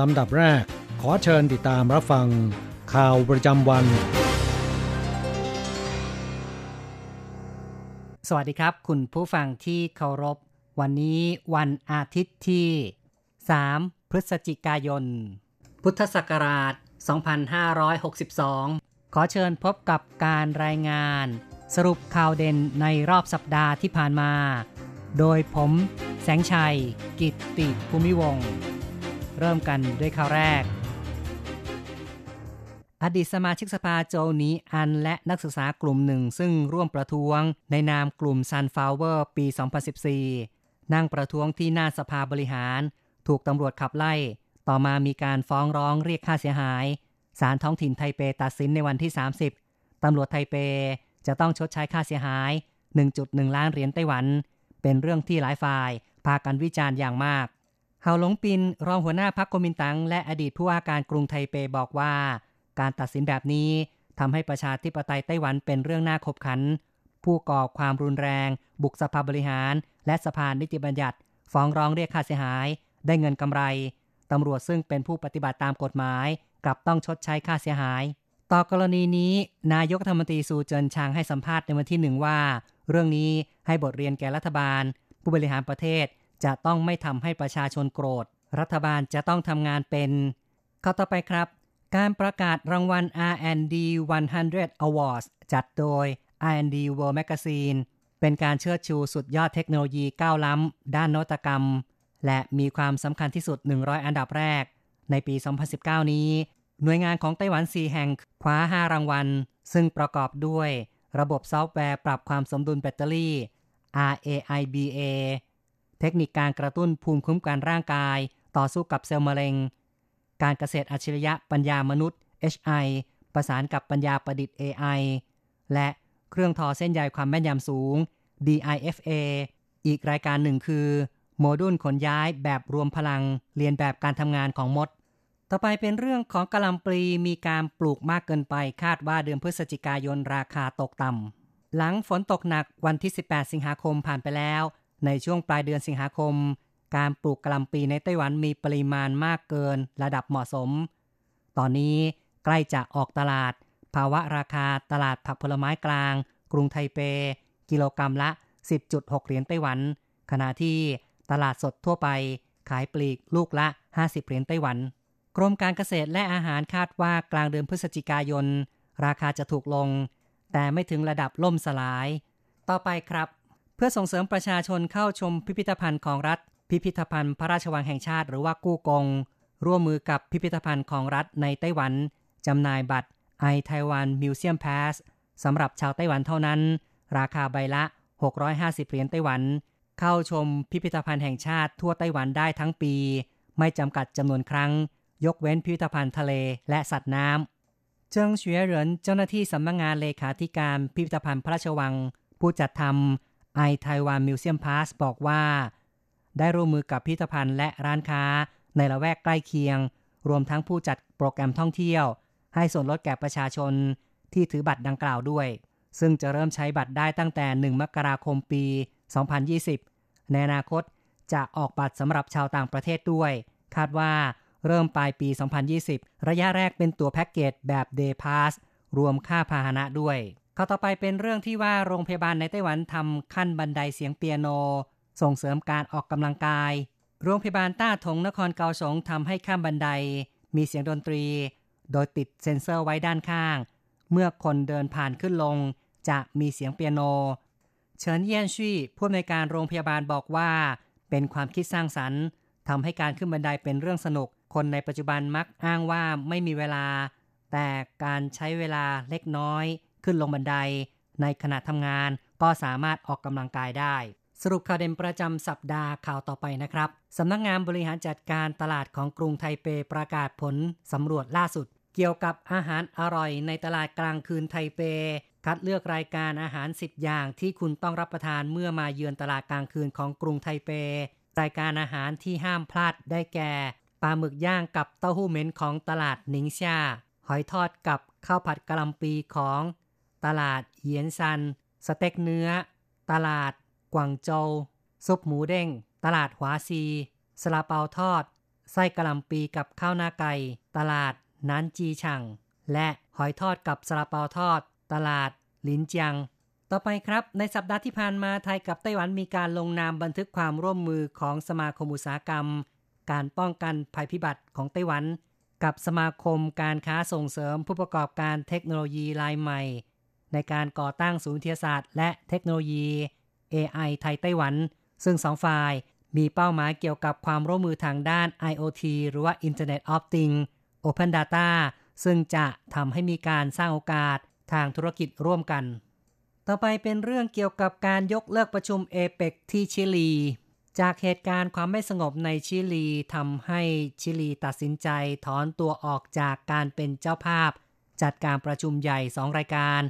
ลำดับแรก ขอเชิญติดตามรับฟัง ข่าวประจำวัน สวัสดีครับ คุณผู้ฟังที่เคารพ วันนี้วันอาทิตย์ที่ 3 พฤศจิกายน พุทธศักราช 2562 ขอเชิญพบกับการรายงาน สรุปข่าวเด่นในรอบสัปดาห์ที่ผ่านมา โดยผม แสงชัย กิตติภูมิวงศ์ เริ่มกันด้วยข่าวแรก อดีตสมาชิกสภาโจนีอันและนักศึกษากลุ่มหนึ่งซึ่งร่วมประท้วงในนามกลุ่ม Sunflower ปี 2014 นั่งประท้วงที่หน้าสภาบริหาร ถูกตำรวจขับไล่ ต่อมามีการฟ้องร้องเรียกค่าเสียหายศาลท้องถิ่นไทเปตัดสินในวันที่ 30 ตำรวจไทเปจะต้องชดใช้ค่าเสียหาย 1.1 ล้านเหรียญไต้หวัน เป็นเรื่องที่หลายฝ่าย พากันวิจารณ์อย่างมาก เฮาหลงปินรองหัวหน้าพักกมินตังและอดีตผู้ว่าการกรุงไทเปบอกว่า การตัดสินแบบนี้ทำให้ประชาธิปไตยไต้หวันเป็นเรื่องน่าขบขัน ผู้ก่อความรุนแรง บุกสภาบริหาร และสภานิติบัญญัติ ฟ้องร้องเรียกค่าเสียหาย ได้เงินกำไรตำรวจซึ่งเป็นผู้ปฏิบัติตามกฎหมาย กลับต้องชดใช้ค่าเสียหาย ต่อกรณีนี้ นายกธรัฐมนตรีซูเจินชางให้สัมภาษณ์ในวันที่หนึ่งว่า เรื่องนี้ให้บทเรียนแก่รัฐบาล ผู้บริหารประเทศ จะต้องไม่ทำให้ประชาชนโกรธ รัฐบาลจะต้องทำงานเป็นเข้าต่อไปครับ การประกาศรางวัล R&D 100 Awards จัดโดย R&D World Magazine เป็นการเชิดชูสุดยอดเทคโนโลยีก้าวล้ำ ด้านนวัตกรรม และมีความสำคัญที่สุด 100 อันดับแรก ในปี 2019 นี้ หน่วยงานของไต้หวัน 4 แห่งคว้า 5 รางวัล ซึ่งประกอบด้วย ระบบซอฟต์แวร์ปรับความสมดุลแบตเตอรี่ RAIBA เทคนิคการกระตุ้นภูมิคุ้มกันร่างกาย ต่อสู้กับเซลล์มะเร็ง การเกษตรอัจฉริยะปัญญามนุษย์ HI ประสานกับปัญญาประดิษฐ์ AI และเครื่องทอเส้นใยความแม่นยำสูง DIFA อีกรายการหนึ่งคือ โมดูลขนย้ายแบบรวมพลัง เรียนแบบการทำงานของมด ต่อไปเป็นเรื่องของกะหล่ำปลีมีการปลูกมากเกินไป คาดว่าเดือนพฤศจิกายนราคาตกต่ำหลังฝนตกหนักวันที่ 18 สิงหาคมผ่านไปแล้ว ในช่วงปลายเดือนสิงหาคม การปลูกกะหล่ำปีในไต้หวันมีปริมาณมากเกินระดับเหมาะสม ตอนนี้ใกล้จะออกตลาด ภาวะราคาตลาดผักผลไม้กลาง กรุงไทเป กิโลกรรัมละ 10.6 เหรียญไต้หวัน ขณะที่ตลาดสดทั่วไปขายปลีกลูกละ 50 เหรียญไต้หวัน กรมการเกษตรและอาหารคาดว่ากลางเดือนพฤศจิกายน ราคาจะถูกลง แต่ไม่ถึงระดับล่มสลาย ต่อไปครับ พื่อส่งเสริมประชาชนเข้าชมพิพิธภัณฑ์ของรัฐ พิพิธภัณฑ์พระราชวังแห่งชาติหรือว่ากู้กง ร่วมมือกับพิพิธภัณฑ์ของรัฐในไต้หวัน จำหน่ายบัตร i Taiwan Museum Pass สำหรับชาวไต้หวันเท่านั้น ราคาใบละ 650 เหรียญไต้หวัน เข้าชมพิพิธภัณฑ์แห่งชาติทั่วไต้หวันได้ทั้งปี ไม่จำกัดจำนวนครั้ง ยกเว้นพิพิธภัณฑ์ทะเลและสัตว์น้ำเจิงเฉวยเหรินเจ้าหน้าที่สำนักงงานเลขาธิการพิพิธภัณฑ์พระราชวัง ผู้จัดทำ i Taiwan Museum Pass บอกว่า ได้ร่วมมือกับพิพิธภัณฑ์และร้านค้าในละแวกใกล้เคียง รวมทั้งผู้จัดโปรแกรมท่องเที่ยว ให้ส่วนลดแก่ประชาชนที่ถือบัตรดังกล่าวด้วย ซึ่งจะเริ่มใช้บัตรได้ตั้งแต่ 1 มกราคมปี 2020 ในอนาคตจะออกบัตรสำหรับชาวต่างประเทศด้วย คาดว่าเริ่มปลายปี 2020 ระยะแรกเป็นตัวแพ็กเกจแบบ Day Pass รวมค่าพาหนะด้วยข้าต่อไปเป็นเรื่องที่ว่าโรงพยาบาลในไต้หวันทำขั้นบันไดเสียงเปียโน ส่งเสริมการออกกำลังกาย โรงพยาบาลต้าถงนครเกาสงทำให้ข้ามบันได มีเสียงดนตรี โดยติดเซ็นเซอร์ไว้ด้านข้าง เมื่อคนเดินผ่านขึ้นลง จะมีเสียงเปียโน เฉินเยี่ยนชี่ผู้อำนวยการโรงพยาบาลบอกว่า เป็นความคิดสร้างสรรค์ทำให้การขึ้นบันไดเป็นเรื่องสนุก คนในปัจจุบันมักอ้างว่าไม่มีเวลา แต่การใช้เวลาเล็กน้อย ขึ้นลงบันได ในขณะทำงานก็สามารถออกกำลังกายได้ สรุปข่าวเด่นประจำสัปดาห์ข่าวต่อไปนะครับสำนักงงานบริหารจัดการตลาดของกรุงไทเปประกาศผลสำรวจล่าสุด เกี่ยวกับอาหารอร่อยในตลาดกลางคืนไทเป คัดเลือกรายการอาหาร 10 อย่างที่คุณต้องรับประทานเมื่อมาเยือนตลาดกลางคืนของกรุงไทเป รายการอาหารที่ห้ามพลาดได้แก่ปลาหมึกย่างกับเต้าหู้เหม็นของตลาดหนิงชาหอยทอดกับข้าวผัดกะหล่ำปีของ ตลาดเยียนซัน สเต็กเนื้อ ตลาดกวางโจวซุปหมูเด้ง ตลาดหวาซีสลาเปาทอด ไส้กะหล่ำปีกับข้าวหน้าไก่ ตลาดนันจีชังและหอยทอดกับสลาเปาทอด ตลาดลินจังต่อไปครับ ในสัปดาห์ที่ผ่านมาไทยกับไต้หวันมีการลงนามบันทึกความร่วมมือของสมาคมอุตสาหกรรม การป้องกันภัยพิบัติของไต้หวัน กับสมาคมการค้าส่งเสริมผู้ประกอบการเทคโนโลยีรายใหม่ ในการก่อตั้งศูนย์วิทยาศาสตร์ และเทคโนโลยี AI ไทยไต้หวัน ซึ่งสองฝ่ายมีเป้าหมายเกี่ยวกับความร่วมมือทางด้าน IoT หรือว่า Internet of Things Open Data ซึ่งจะทำให้มีการสร้างโอกาสทางธุรกิจร่วมกัน ต่อไปเป็นเรื่องเกี่ยวกับการยกเลิกประชุมเอเปกที่ชิลี จากเหตุการณ์ความไม่สงบในชิลีทำให้ชิลีตัดสินใจถอนตัวออกจากการเป็นเจ้าภาพ จัดการประชุมใหญ่2รายการ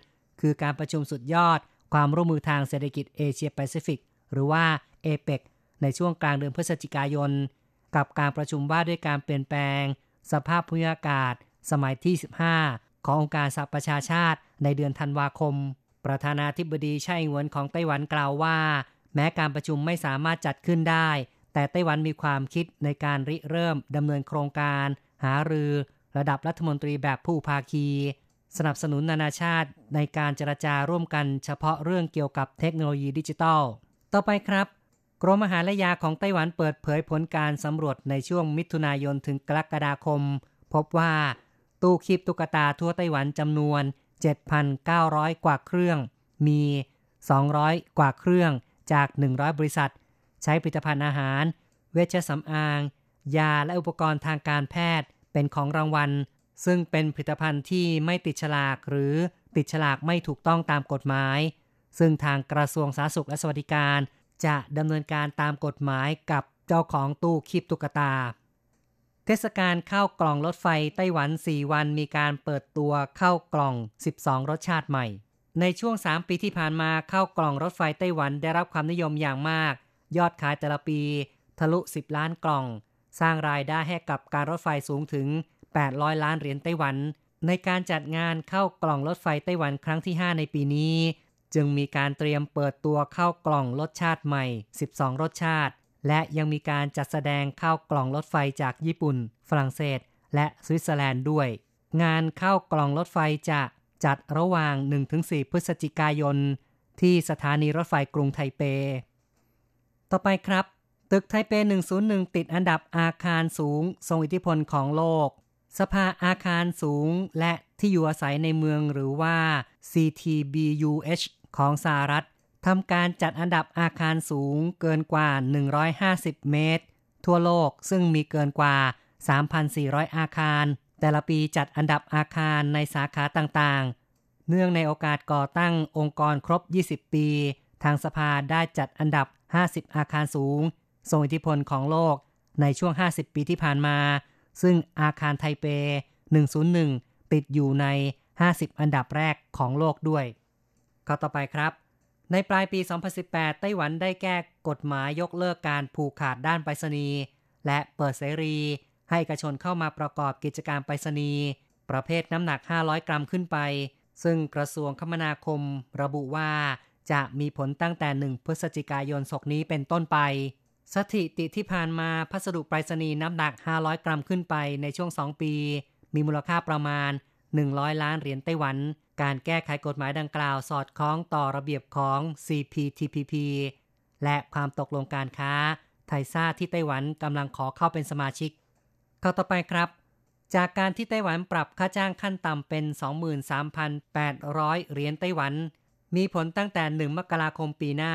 คือการประชุมสุดยอด ความร่วมมือทางเศรษฐกิจเอเชียแปซิฟิกหรือว่าเอเปกในช่วงกลางเดือนพฤศจิกายน กับการประชุมว่าด้วยการเปลี่ยนแปลง สภาพภูมิอากาศ สมัยที่ 15 ขององค์การสหประชาชาติในเดือนธันวาคม ประธานาธิบดีไช่หวนของไต้หวันกล่าวว่า แม้การประชุมไม่สามารถจัดขึ้นได้ แต่ไต้หวันมีความคิดในการริเริ่มดำเนินโครงการ หารือ ระดับรัฐมนตรีแบบผู้ภาคี สนับสนุนนานาชาติในการเจรจาร่วมกันเฉพาะเรื่องเกี่ยวกับเทคโนโลยีดิจิทัล ต่อไปครับ กรมอาหารและยาของไต้หวันเปิดเผยผลการสำรวจในช่วงมิถุนายนถึงกรกฎาคม พบว่า ตู้คีบตุ๊กตาทั่วไต้หวันจำนวน 7,900 กว่าเครื่อง มี 200 กว่าเครื่องจาก 100 บริษัท ใช้ผลิตภัณฑ์อาหาร เวชสำอาง ยาและอุปกรณ์ทางการแพทย์เป็นของรางวัล ซึ่งเป็นผลิตภัณฑ์ที่ไม่ติดฉลากหรือติดฉลากไม่ถูกต้องตามกฎหมาย ซึ่งทางกระทรวงสาธารณสุขและสวัสดิการ จะดำเนินการตามกฎหมายกับเจ้าของตู้คีบตุ๊กตา เทศกาลข้าวกล่องรถไฟไต้หวัน 4 วันมีการเปิดตัวข้าวกล่อง 12 รสชาติใหม่ ในช่วง 3 ปีที่ผ่านมาข้าวกล่องรถไฟไต้หวันได้รับความนิยมอย่างมาก ยอดขายแต่ละปี ทะลุ 10 ล้านกล่อง สร้างรายได้ให้กับการรถไฟสูงถึง 800 ล้านเหรียญไต้หวัน ในการจัดงานเข้ากล่องรถไฟไต้หวันครั้งที่ 5 ในปีนี้ จึงมีการเตรียมเปิดตัวเข้ากล่องรสชาติใหม่ 12 รสชาติ และยังมีการจัดแสดงเข้ากล่องรถไฟจากญี่ปุ่น ฝรั่งเศส และสวิตเซอร์แลนด์ด้วย งานเข้ากล่องรถไฟจะจัดระหว่าง 1-4 พฤศจิกายน ที่สถานีรถไฟกรุงไทเป ต่อไปครับ ตึกไทเป 101 ติดอันดับอาคารสูง ทรงอิทธิพลของโลก สภาอาคารสูงและที่อยู่อาศัยในเมืองหรือว่า CTBUH ของสหรัฐทำการจัดอันดับอาคารสูงเกินกว่า 150 เมตร ทั่วโลกซึ่งมีเกินกว่า 3,400 อาคาร แต่ละปีจัดอันดับอาคารในสาขาต่างๆ เนื่องในโอกาสก่อตั้งองค์กรครบ 20 ปี ทางสภาได้จัดอันดับ 50 อาคารสูงทรงอิทธิพลของโลกในช่วง 50 ปีที่ผ่านมา ซึ่งอาคารไทเป 101 ติดอยู่ใน 50 อันดับแรกของโลกด้วยข้อต่อไปครับ ในปลายปี 2018 ไต้หวันได้แก้กฎหมายยกเลิกการผูกขาดด้านไปรษณีย์และเปิดเสรี ให้เอกชนเข้ามาประกอบกิจการไปรษณีย์ประเภทน้ำหนัก 500 กรัมขึ้นไป ซึ่งกระทรวงคมนาคมระบุว่าจะมีผลตั้งแต่ 1 พฤศจิกายนศกนี้เป็นต้นไป สถิติที่ผ่านมาพัสดุไปรษณีย์น้ำหนัก 500 กรัมขึ้นไปในช่วง 2 ปี มีมูลค่าประมาณ 100 ล้านเหรียญไต้หวัน การแก้ไขกฎหมายดังกล่าวสอดคล้องต่อระเบียบของ CPTPP และความตกลงการค้า ไทซ่าที่ไต้หวันกำลังขอเข้าเป็นสมาชิก เข้าต่อไปครับ จากการที่ไต้หวันปรับค่าจ้างขั้นต่ำเป็น 23,800 เหรียญไต้หวัน มีผลตั้งแต่ 1 มกราคมปีหน้า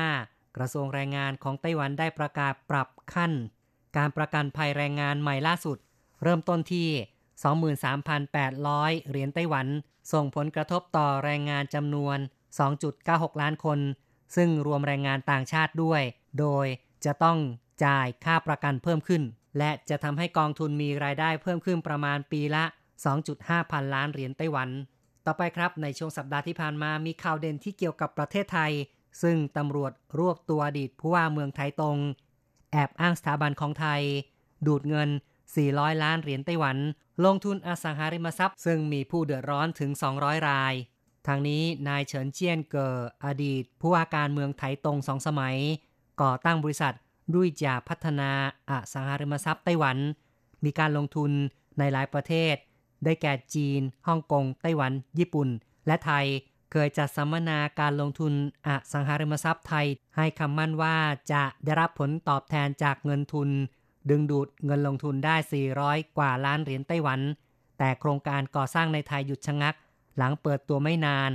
กระทรวงแรงงานของไต้หวันได้ประกาศปรับขั้น การประกันภัยแรงงานใหม่ล่าสุด เริ่มต้นที่ 23,800 เหรียญไต้หวัน ส่งผลกระทบต่อแรงงานจำนวน 2.96 ล้านคน ซึ่งรวมแรงงานต่างชาติด้วย โดยจะต้องจ่ายค่าประกันเพิ่มขึ้น และจะทำให้กองทุนมีรายได้เพิ่มขึ้นประมาณปีละ 2.5 พันล้านเหรียญไต้หวัน ต่อไปครับในช่วงสัปดาห์ที่ผ่านมามีข่าวเด่นที่เกี่ยวกับประเทศไทย ซึ่งตำรวจรวบตัวอดีตผู้ว่าเมืองไทยตรง แอบอ้างสถาบันของไทย ดูดเงิน 400 ล้านเหรียญไต้หวัน ลงทุนอสังหาริมทรัพย์ ซึ่งมีผู้เดือดร้อนถึง 200 ราย ทางนี้นายเฉินเจียนเกออดีต ผู้ว่าการเมืองไทยตรงสองสมัย ก่อตั้งบริษัทด้วยจาพัฒนาอสังหาริมทรัพย์ไต้หวัน มีการลงทุนในหลายประเทศ ได้แก่จีน ฮ่องกง ไต้หวัน ญี่ปุ่น และไทย เคยจัดสัมมนาการลงทุนอสังหาริมทรัพย์ไทย ให้คำมั่นว่าจะได้รับผลตอบแทนจากเงินทุน ดึงดูดเงินลงทุนได้ 400 กว่าล้านเหรียญไต้หวัน แต่โครงการก่อสร้างในไทยหยุดชะงัก หลังเปิดตัวไม่นาน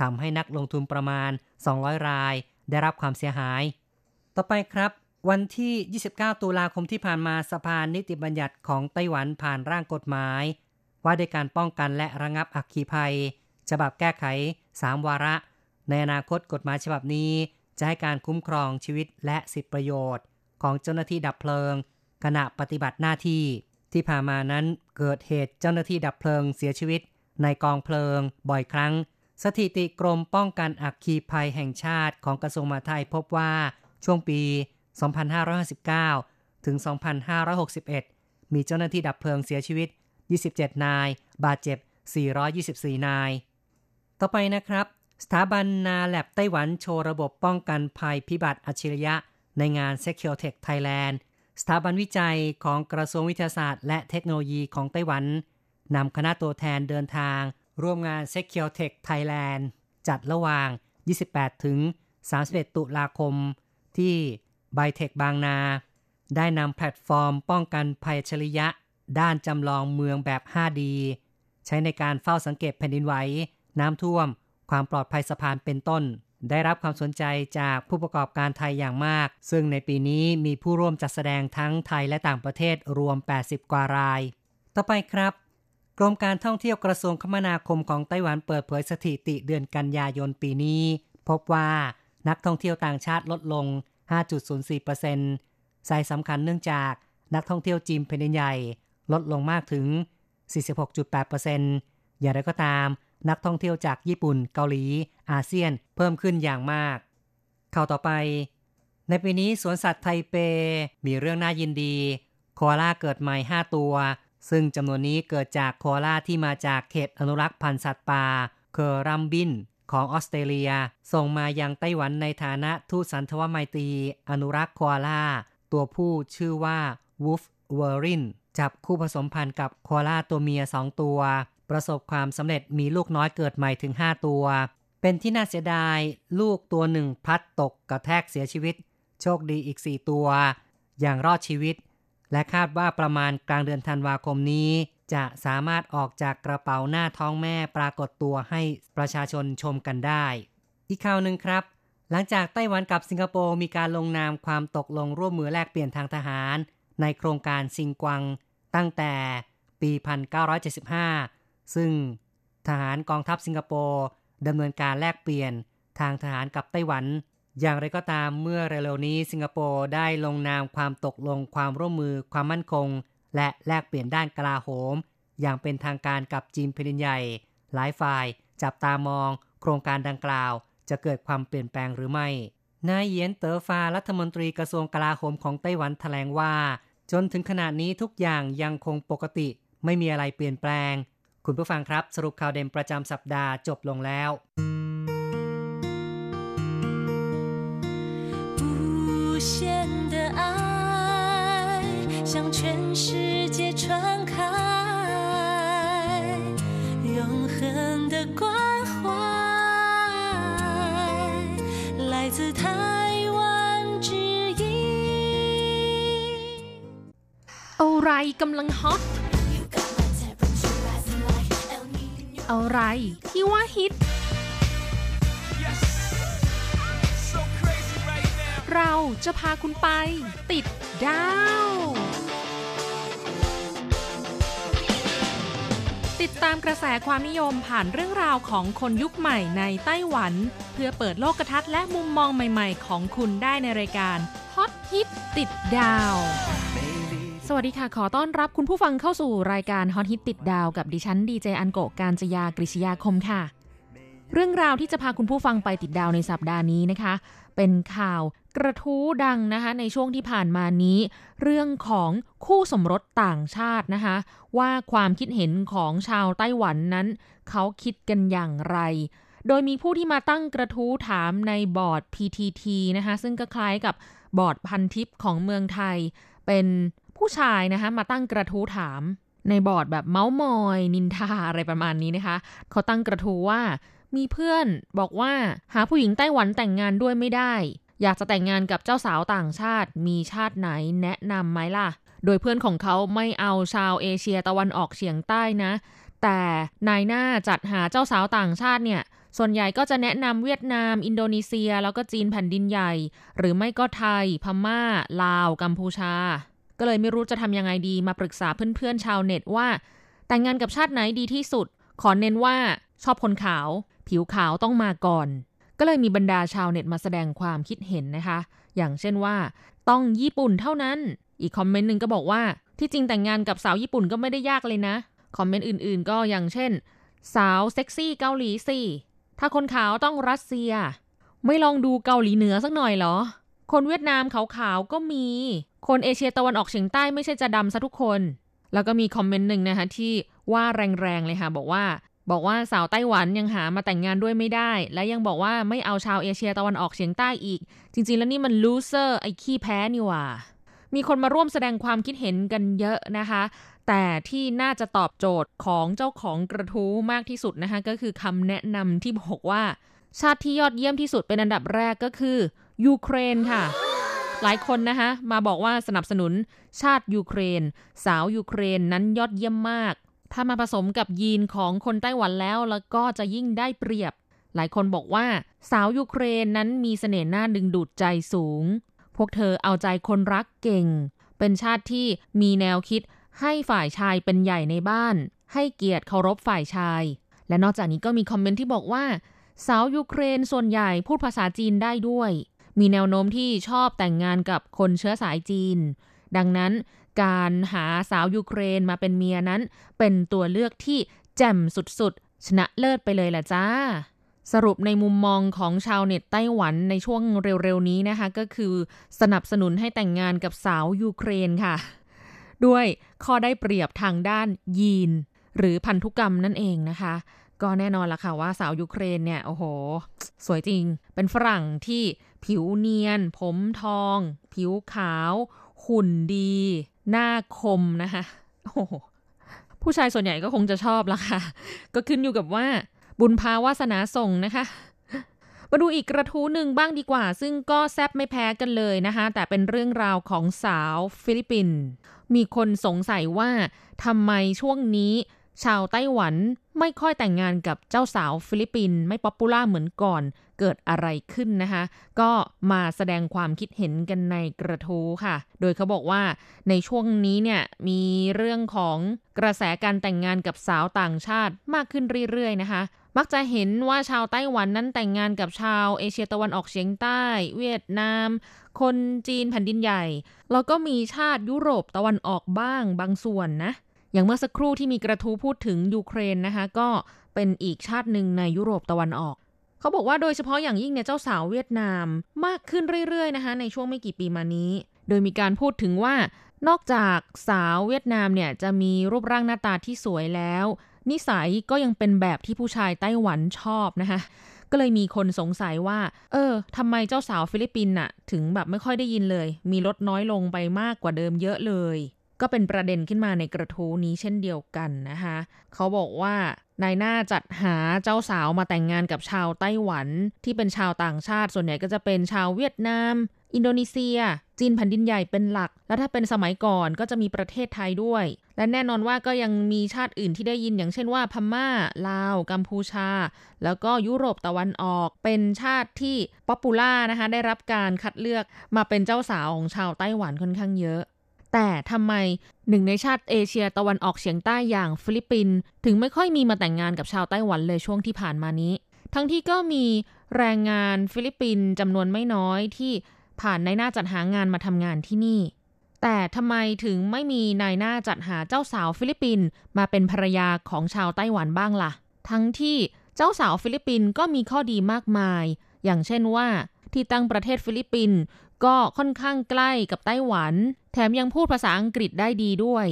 ทำให้นักลงทุนประมาณ 200 ราย ได้รับความเสียหาย ต่อไปครับ วันที่ 29 ตุลาคมที่ผ่านมาสภานิติบัญญัติของไต้หวันผ่านร่างกฎหมาย ว่าด้วยการป้องกันและระงับอัคคีภัย ฉบับแก้ไข 3 วาระ ในอนาคตกฎหมายฉบับนี้ จะให้การคุ้มครองชีวิตและสิทธิประโยชน์ ของเจ้าหน้าที่ดับเพลิง ขณะปฏิบัติหน้าที่ ที่ผ่านมานั้นเกิดเหตุเจ้าหน้าที่ดับเพลิงเสียชีวิต ในกองเพลิง บ่อยครั้ง สถิติกรมป้องกันอัคคีภัยแห่งชาติของกระทรวงมหาดไทยพบว่าช่วงปี 2559 ถึง 2561 มีเจ้าหน้าที่ดับเพลิงเสียชีวิต 27 นาย บาดเจ็บ 424 นาย ต่อไปนะครับ สถาบันนาแลบไต้หวันโชว์ระบบป้องกันภัยพิบัติอัจฉริยะ ในงาน Secure Tech Thailand สถาบันวิจัยของกระทรวงวิทยาศาสตร์และเทคโนโลยีของไต้หวันนำคณะตัวแทนเดินทาง ร่วมงาน Secure Tech Thailand จัดระหว่าง 28 ถึง 31 ตุลาคม ที่ไบเทคบางนา ได้นำแพลตฟอร์มป้องกันภัยอัจฉริยะ ด้านจำลองเมืองแบบ 5D ใช้ในการเฝ้าสังเกตแผ่นดินไหว น้ำท่วม ความปลอดภัยสะพานเป็นต้น ได้รับความสนใจจากผู้ประกอบการไทยอย่างมาก ซึ่งในปีนี้มีผู้ร่วมจัดแสดงทั้งไทยและต่างประเทศรวม 80 กว่าราย ต่อไปครับกรมการท่องเที่ยวกระทรวงคมนาคมของไต้หวันเปิดเผยสถิติเดือนกันยายนปีนี้ พบว่านักท่องเที่ยวต่างชาติลดลง 5.04%สายสำคัญเนื่องจากนักท่องเที่ยวจีนแผ่นดินใหญ่ ลดลงมากถึง 46.8%อย่างไรก็ตาม นักท่องเที่ยวจากญี่ปุ่น เกาหลี อาเซียนเพิ่มขึ้นอย่างมาก ข่าวต่อไป ในปีนี้สวนสัตว์ไทเป มีเรื่องน่ายินดี โคอาล่าเกิดใหม่ 5 ตัว ซึ่งจำนวนนี้เกิดจากโคอาล่าที่มาจากเขตอนุรักษ์พันธุ์สัตว์ป่าเคอรัมบินของออสเตรเลีย ส่งมายังไต้หวันในฐานะทูตสันทวไมตรีอนุรักษ์โคอาล่า ตัวผู้ชื่อว่าวูฟเวอรินจับคู่ผสมพันธุ์กับโคอาล่าตัวเมีย 2 ตัว ประสบความสำเร็จมีลูกน้อยเกิดใหม่ถึง 5 ตัว เป็นที่น่าเสียดายลูกตัวหนึ่งพลัดตกกระแทกเสียชีวิต โชคดีอีก 4 ตัว อย่างรอดชีวิต และคาดว่าประมาณกลางเดือนธันวาคมนี้ จะสามารถออกจากกระเป๋าหน้าท้องแม่ปรากฏตัวให้ประชาชนชมกันได้ อีกข่าวหนึ่งครับหลังจากไต้หวันกับสิงคโปร์มีการลงนามความตกลงร่วมมือแลกเปลี่ยนทางทหาร ในโครงการซิงกวัง ตั้งแต่ปี 1975 ซึ่งทหารกองทัพสิงคโปร์ดำเนินการแลกเปลี่ยนทางทหารกับไต้หวัน อย่างไรก็ตามเมื่อเร็วๆนี้สิงคโปร์ได้ลงนามความตกลงความร่วมมือความมั่นคง และแลกเปลี่ยนด้านกลาโหม อย่างเป็นทางการกับจีนแผ่นดินใหญ่ หลายฝ่ายจับตามอง โครงการดังกล่าวจะเกิดความเปลี่ยนแปลงหรือไม่ นายเยียนเต๋อฟารัฐมนตรีกระทรวงกลาโหมของไต้หวันแถลงว่า จนถึงขณะนี้ทุกอย่างยังคงปกติ ไม่มีอะไรเปลี่ยนแปลง คุณผู้ฟังครับ สรุปข่าวเด่นประจำสัปดาห์จบลงแล้ว 无限的爱向全世界传开，永恒的关怀来自台湾之音。 อะไรกำลังฮอต อะไร ที่ว่าฮิตเราจะพาคุณไป ติดดาว ติดตามกระแสความนิยมผ่านเรื่องราวของคนยุคใหม่ในไต้หวัน เพื่อเปิดโลกทัศน์และมุมมองใหม่ ๆ ของคุณได้ในรายการฮอตฮิตติดดาว สวัสดีค่ะ ขอต้อนรับคุณผู้ฟังเข้าสู่รายการฮอตฮิตติดดาวกับดิฉันดีเจอันโกการจยากริชยาคมค่ะ เรื่องราวที่จะพาคุณผู้ฟังไปติดดาวในสัปดาห์นี้นะคะ เป็นข่าวกระทู้ดังนะคะในช่วงที่ผ่านมานี้ เรื่องของคู่สมรสต่างชาตินะคะ ว่าความคิดเห็นของชาวไต้หวันนั้น เขาคิดกันอย่างไร โดยมีผู้ที่มาตั้งกระทู้ถามในบอร์ด PTT นะคะซึ่งก็คล้ายกับบอร์ดพันทิปของเมืองไทย เป็น ผู้ชายนะคะมาตั้งกระทู้ถามในบอร์ดแบบเมาส์มอย นินทาอะไรประมาณนี้นะคะ เขาตั้งกระทู้ว่า มีเพื่อนบอกว่าหาผู้หญิงไต้หวันแต่งงานด้วยไม่ได้ อยากจะแต่งงานกับเจ้าสาวต่างชาติ มีชาติไหนแนะนำไหมล่ะ โดยเพื่อนของเขาไม่เอาชาวเอเชียตะวันออกเฉียงใต้นะ แต่นายหน้าจัดหาเจ้าสาวต่างชาติเนี่ยส่วนใหญ่ก็จะแนะนำเวียดนาม อินโดนีเซีย แล้วก็จีนแผ่นดินใหญ่ หรือไม่ก็ไทย พม่า ลาว กัมพูชา ก็เลยไม่รู้จะทำยังไงดีมาปรึกษาเพื่อนๆชาวเน็ตว่า แต่งงานกับชาติไหนดีที่สุด ขอเน้นว่าชอบคนขาว ผิวขาวต้องมาก่อน ก็เลยมีบรรดาชาวเน็ตมาแสดงความคิดเห็นนะคะ อย่างเช่นว่า ต้องญี่ปุ่นเท่านั้น อีกคอมเมนต์หนึ่งก็บอกว่าที่จริงแต่งงานกับสาวญี่ปุ่นก็ไม่ได้ยากเลยนะ คอมเมนต์อื่นๆ ก็อย่างเช่น สาวเซ็กซี่เกาหลีสิถ้าคนขาวต้องรัสเซีย ไม่ลองดูเกาหลีเหนือสักหน่อยเหรอ คนเวียดนามขาวๆก็มี คนเอเชียตะวันออกเฉียงใต้ไม่ใช่จะดำซะทุกคน แล้วก็มีคอมเมนต์หนึ่งนะคะที่ว่าแรงๆเลยค่ะ บอกว่า บอกว่าสาวไต้หวันยังหามาแต่งงานด้วยไม่ได้ และยังบอกว่าไม่เอาชาวเอเชียตะวันออกเฉียงใต้อีก จริง ๆ แล้วนี่มัน loser ไอ้ขี้แพ้นี่ว่า มีคนมาร่วมแสดงความคิดเห็นกันเยอะนะคะ แต่ที่น่าจะตอบโจทย์ของเจ้าของกระทู้มากที่สุดนะคะ ก็คือคำแนะนำที่บอกว่า ชาติที่ยอดเยี่ยมที่สุดเป็นอันดับแรกก็คือ ยูเครนค่ะ หลายคนนะคะมาบอกว่าสนับสนุนชาติยูเครน สาวยูเครนนั้นยอดเยี่ยมมาก ถ้ามาผสมกับยีนของคนไต้หวันแล้วแล้วก็จะยิ่งได้เปรียบ หลายคนบอกว่าสาวยูเครนนั้นมีเสน่ห์น่าดึงดูดใจสูง พวกเธอเอาใจคนรักเก่ง เป็นชาติที่มีแนวคิดให้ฝ่ายชายเป็นใหญ่ในบ้าน ให้เกียรติเคารพฝ่ายชาย และนอกจากนี้ก็มีคอมเมนต์ที่บอกว่า สาวยูเครนส่วนใหญ่พูดภาษาจีนได้ด้วย มีแนวโน้มที่ชอบแต่งงานกับคนเชื้อสายจีน ดังนั้นการหาสาวยูเครนมาเป็นเมียนั้น เป็นตัวเลือกที่แจ่มสุดๆ ชนะเลิศไปเลยล่ะจ้า สรุปในมุมมองของชาวเน็ตไต้หวันในช่วงเร็วๆนี้นะคะ ก็คือสนับสนุนให้แต่งงานกับสาวยูเครนค่ะ ด้วยข้อได้เปรียบทางด้านยีน หรือพันธุกรรมนั่นเองนะคะก็แน่นอนละค่ะว่าสาวยูเครนเนี่ย โอ้โห สวยจริง เป็นฝรั่งที่ ผิวเนียน ผมทอง ผิวขาว หุ่นดี หน้าคมนะคะโอ้โหผู้ชายส่วนใหญ่ก็คงจะชอบละค่ะ ก็ขึ้นอยู่กับว่า บุญพาวาสนาส่งนะคะ มาดูอีกกระทู้หนึ่งบ้างดีกว่า ซึ่งก็แซบไม่แพ้กันเลยนะคะ แต่เป็นเรื่องราวของสาวฟิลิปปินส์มีคนสงสัยว่าทำไมช่วงนี้ชาวไต้หวันไม่ค่อยแต่งงานกับเจ้าสาวฟิลิปปินส์ไม่ popular เหมือนก่อน เกิดอะไรขึ้นนะคะ ก็มาแสดงความคิดเห็นกันในกระทู้ค่ะ โดยเขาบอกว่าในช่วงนี้เนี่ยมีเรื่องของกระแสการแต่งงานกับสาวต่างชาติมากขึ้นเรื่อยๆนะคะมักจะเห็นว่าชาวไต้หวันนั้นแต่งงานกับชาวเอเชียตะวันออกเฉียงใต้ เวียดนาม คนจีนแผ่นดินใหญ่ แล้วก็มีชาติยุโรปตะวันออกบ้างบางส่วนนะ อย่างเมื่อสักครู่ที่มีกระทู้พูดถึงยูเครนนะคะ ก็เป็นอีกชาติหนึ่งในยุโรปตะวันออก เขาบอกว่าโดยเฉพาะอย่างยิ่งเนี่ยเจ้าสาวเวียดนามมากขึ้นเรื่อยๆนะคะ ในช่วงไม่กี่ปีมานี้ โดยมีการพูดถึงว่านอกจากสาวเวียดนามเนี่ยจะมีรูปร่างหน้าตาที่สวยแล้ว นิสัยก็ยังเป็นแบบที่ผู้ชายไต้หวันชอบนะคะก็เลยมีคนสงสัยว่า เออทำไมเจ้าสาวฟิลิปปินส์น่ะ ถึงแบบไม่ค่อยได้ยินเลย มีลดน้อยลงไปมากกว่าเดิมเยอะเลย ก็เป็นประเด็นขึ้นมาในกระทู้นี้เช่นเดียวกันนะคะ เขาบอกว่า นายหน้าจัดหาเจ้าสาวมาแต่งงานกับชาวไต้หวัน ที่เป็นชาวต่างชาติ ส่วนใหญ่ก็จะเป็นชาวเวียดนาม อินโดนีเซีย จีนแผ่นดินใหญ่เป็นหลัก แล้วถ้าเป็นสมัยก่อนก็จะมีประเทศไทยด้วย และแน่นอนว่าก็ยังมีชาติอื่นที่ได้ยินอย่างเช่นว่าพม่า ลาว กัมพูชา แล้วก็ยุโรปตะวันออก เป็นชาติที่ popular นะคะได้รับการคัดเลือกมาเป็นเจ้าสาวของชาวไต้หวันค่อนข้างเยอะ แต่ทำไมหนึ่งในชาติเอเชียตะวันออกเฉียงใต้อย่างฟิลิปปินส์ถึงไม่ค่อยมีมาแต่งงานกับชาวไต้หวันเลยช่วงที่ผ่านมานี้ ทั้งที่ก็มีแรงงานฟิลิปปินส์จำนวนไม่น้อยที่ผ่านนายหน้าจัดหางานมาทำงานที่นี่ แต่ทำไมถึงไม่มีนายหน้าจัดหาเจ้าสาวฟิลิปปินส์มาเป็นภรรยาของชาวไต้หวันบ้างล่ะ ทั้งที่เจ้าสาวฟิลิปปินส์ก็มีข้อดีมากมาย อย่างเช่นว่า ที่ตั้งประเทศฟิลิปปินส์ก็ค่อนข้างใกล้กับไต้หวัน แถมยังพูดภาษาอังกฤษได้ดีด้วย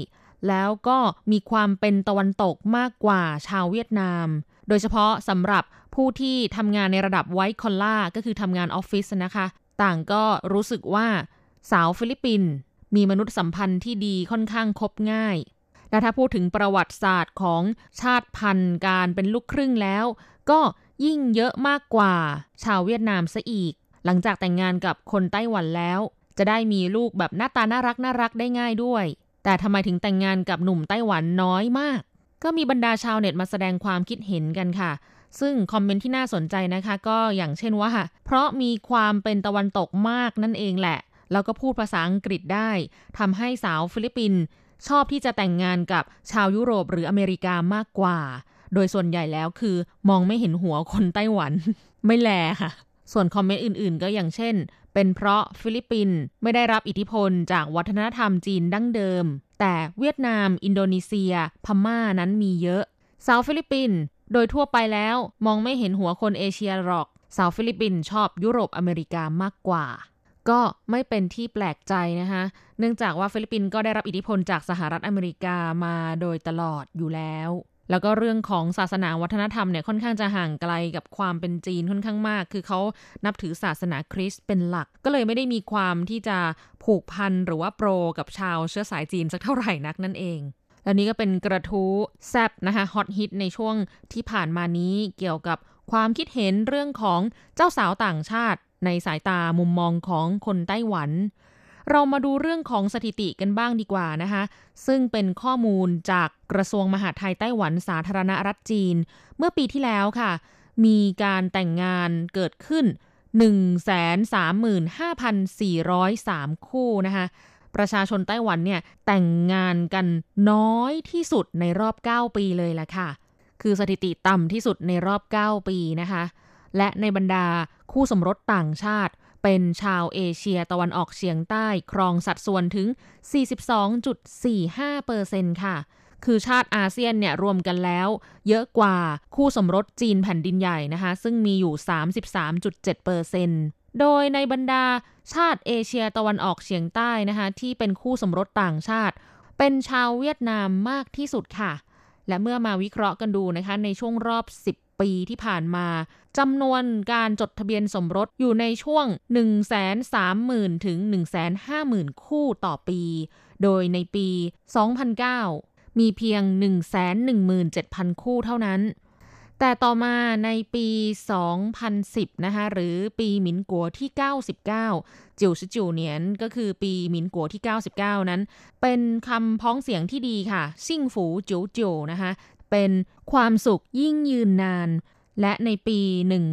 แล้วก็มีความเป็นตะวันตกมากกว่าชาวเวียดนาม โดยเฉพาะสำหรับผู้ที่ทำงานในระดับ white collar ก็คือทำงานออฟฟิศนะคะ ต่างก็รู้สึกว่าสาวฟิลิปปินส์มีมนุษยสัมพันธ์ที่ดีค่อนข้างคบง่ายและถ้าพูดถึงประวัติศาสตร์ของชาติพันธุ์การเป็นลูกครึ่งแล้ว ก็ยิ่งเยอะมากกว่าชาวเวียดนามซะอีก หลังจากแต่งงานกับคนไต้หวันแล้ว จะได้มีลูกแบบหน้าตาน่ารักน่ารักได้ง่ายด้วย แต่ทำไมถึงแต่งงานกับหนุ่มไต้หวันน้อยมาก ก็มีบรรดาชาวเน็ตมาแสดงความคิดเห็นกันค่ะ ซึ่งคอมเมนต์ที่น่าสนใจนะคะ ก็อย่างเช่นว่า เพราะมีความเป็นตะวันตกมากนั่นเองแหละ แล้วก็พูดภาษาอังกฤษได้ทำให้สาวฟิลิปปินส์ชอบที่จะแต่งงานกับชาวยุโรปหรืออเมริกามากกว่า โดยส่วนใหญ่แล้วคือ มองไม่เห็นหัวคนไต้หวัน ไม่แลค่ะ ส่วนคอมเมนต์อื่นๆ ก็อย่างเช่น เป็นเพราะฟิลิปปินส์ไม่ได้รับอิทธิพลจากวัฒนธรรมจีนดั้งเดิม แต่เวียดนาม อินโดนีเซีย พม่านั้นมีเยอะสาวฟิลิปปินส์โดยทั่วไปแล้วมองไม่เห็นหัวคนเอเชียหรอกสาวฟิลิปปินส์ชอบยุโรปอเมริกามากกว่า ก็ไม่เป็นที่แปลกใจนะคะเนื่องจากว่าฟิลิปปินส์ก็ได้รับอิทธิพลจากสหรัฐอเมริกามาโดยตลอดอยู่แล้ว แล้วก็เรื่องของศาสนาวัฒนธรรมเนี่ยค่อนข้างจะห่างไกลกับความเป็นจีนค่อนข้างมาก คือเขานับถือศาสนาคริสต์เป็นหลัก ก็เลยไม่ได้มีความที่จะผูกพันหรือว่าโปรกับชาวเชื้อสายจีนสักเท่าไหร่นักนั่นเองและนี้ก็เป็นกระทู้แซบนะคะฮอตฮิตในช่วงที่ผ่านมานี้เกี่ยวกับความคิดเห็นเรื่องของเจ้าสาวต่างชาติ ในสายตามุมมองของคนไต้หวัน เรามาดูเรื่องของสถิติกันบ้างดีกว่านะคะ ซึ่งเป็นข้อมูลจากกระทรวงมหาดไทยไต้หวันสาธารณรัฐจีน เมื่อปีที่แล้วค่ะ มีการแต่งงานเกิดขึ้น 135,403 คู่นะคะ ประชาชนไต้หวันเนี่ยแต่งงานกันน้อยที่สุดในรอบ 9 ปีเลยแหละค่ะ คือสถิติต่ำที่สุดในรอบ 9 ปีนะคะ และในบรรดาคู่สมรสต่างชาติ เป็นชาวเอเชียตะวันออกเฉียงใต้ครองสัดส่วนถึง 42.45เปอร์เซ็นค่ะ คือชาติอาเซียนเนี่ยรวมกันแล้ว เยอะกว่าคู่สมรสจีนแผ่นดินใหญ่นะคะ ซึ่งมีอยู่ 33.7เปอร์เซ็นโดยในบรรดาชาติเอเชียตะวันออกเฉียงใต้นะคะ ที่เป็นคู่สมรสต่างชาติ เป็นชาวเวียดนามมากที่สุดค่ะ และเมื่อมาวิเคราะห์กันดูนะคะ ในช่วงรอบ 10 ปีที่ผ่านมา จำนวนการจดทะเบียนสมรสอยู่ในช่วง 130,000 ถึง 150,000 คู่ต่อปี โดยในปี 2009 มีเพียง 117,000 คู่เท่านั้น แต่ต่อมาในปี 2010 นะคะหรือปีหมินกัวที่ 99 จิวชิจิวเนียนก็คือปีหมินกัวที่ 99 นั้น เป็นคำพ้องเสียงที่ดีค่ะ ซิ่งฝูจิวจิวนะคะเป็นความสุขยิ่งยืนนาน และในปี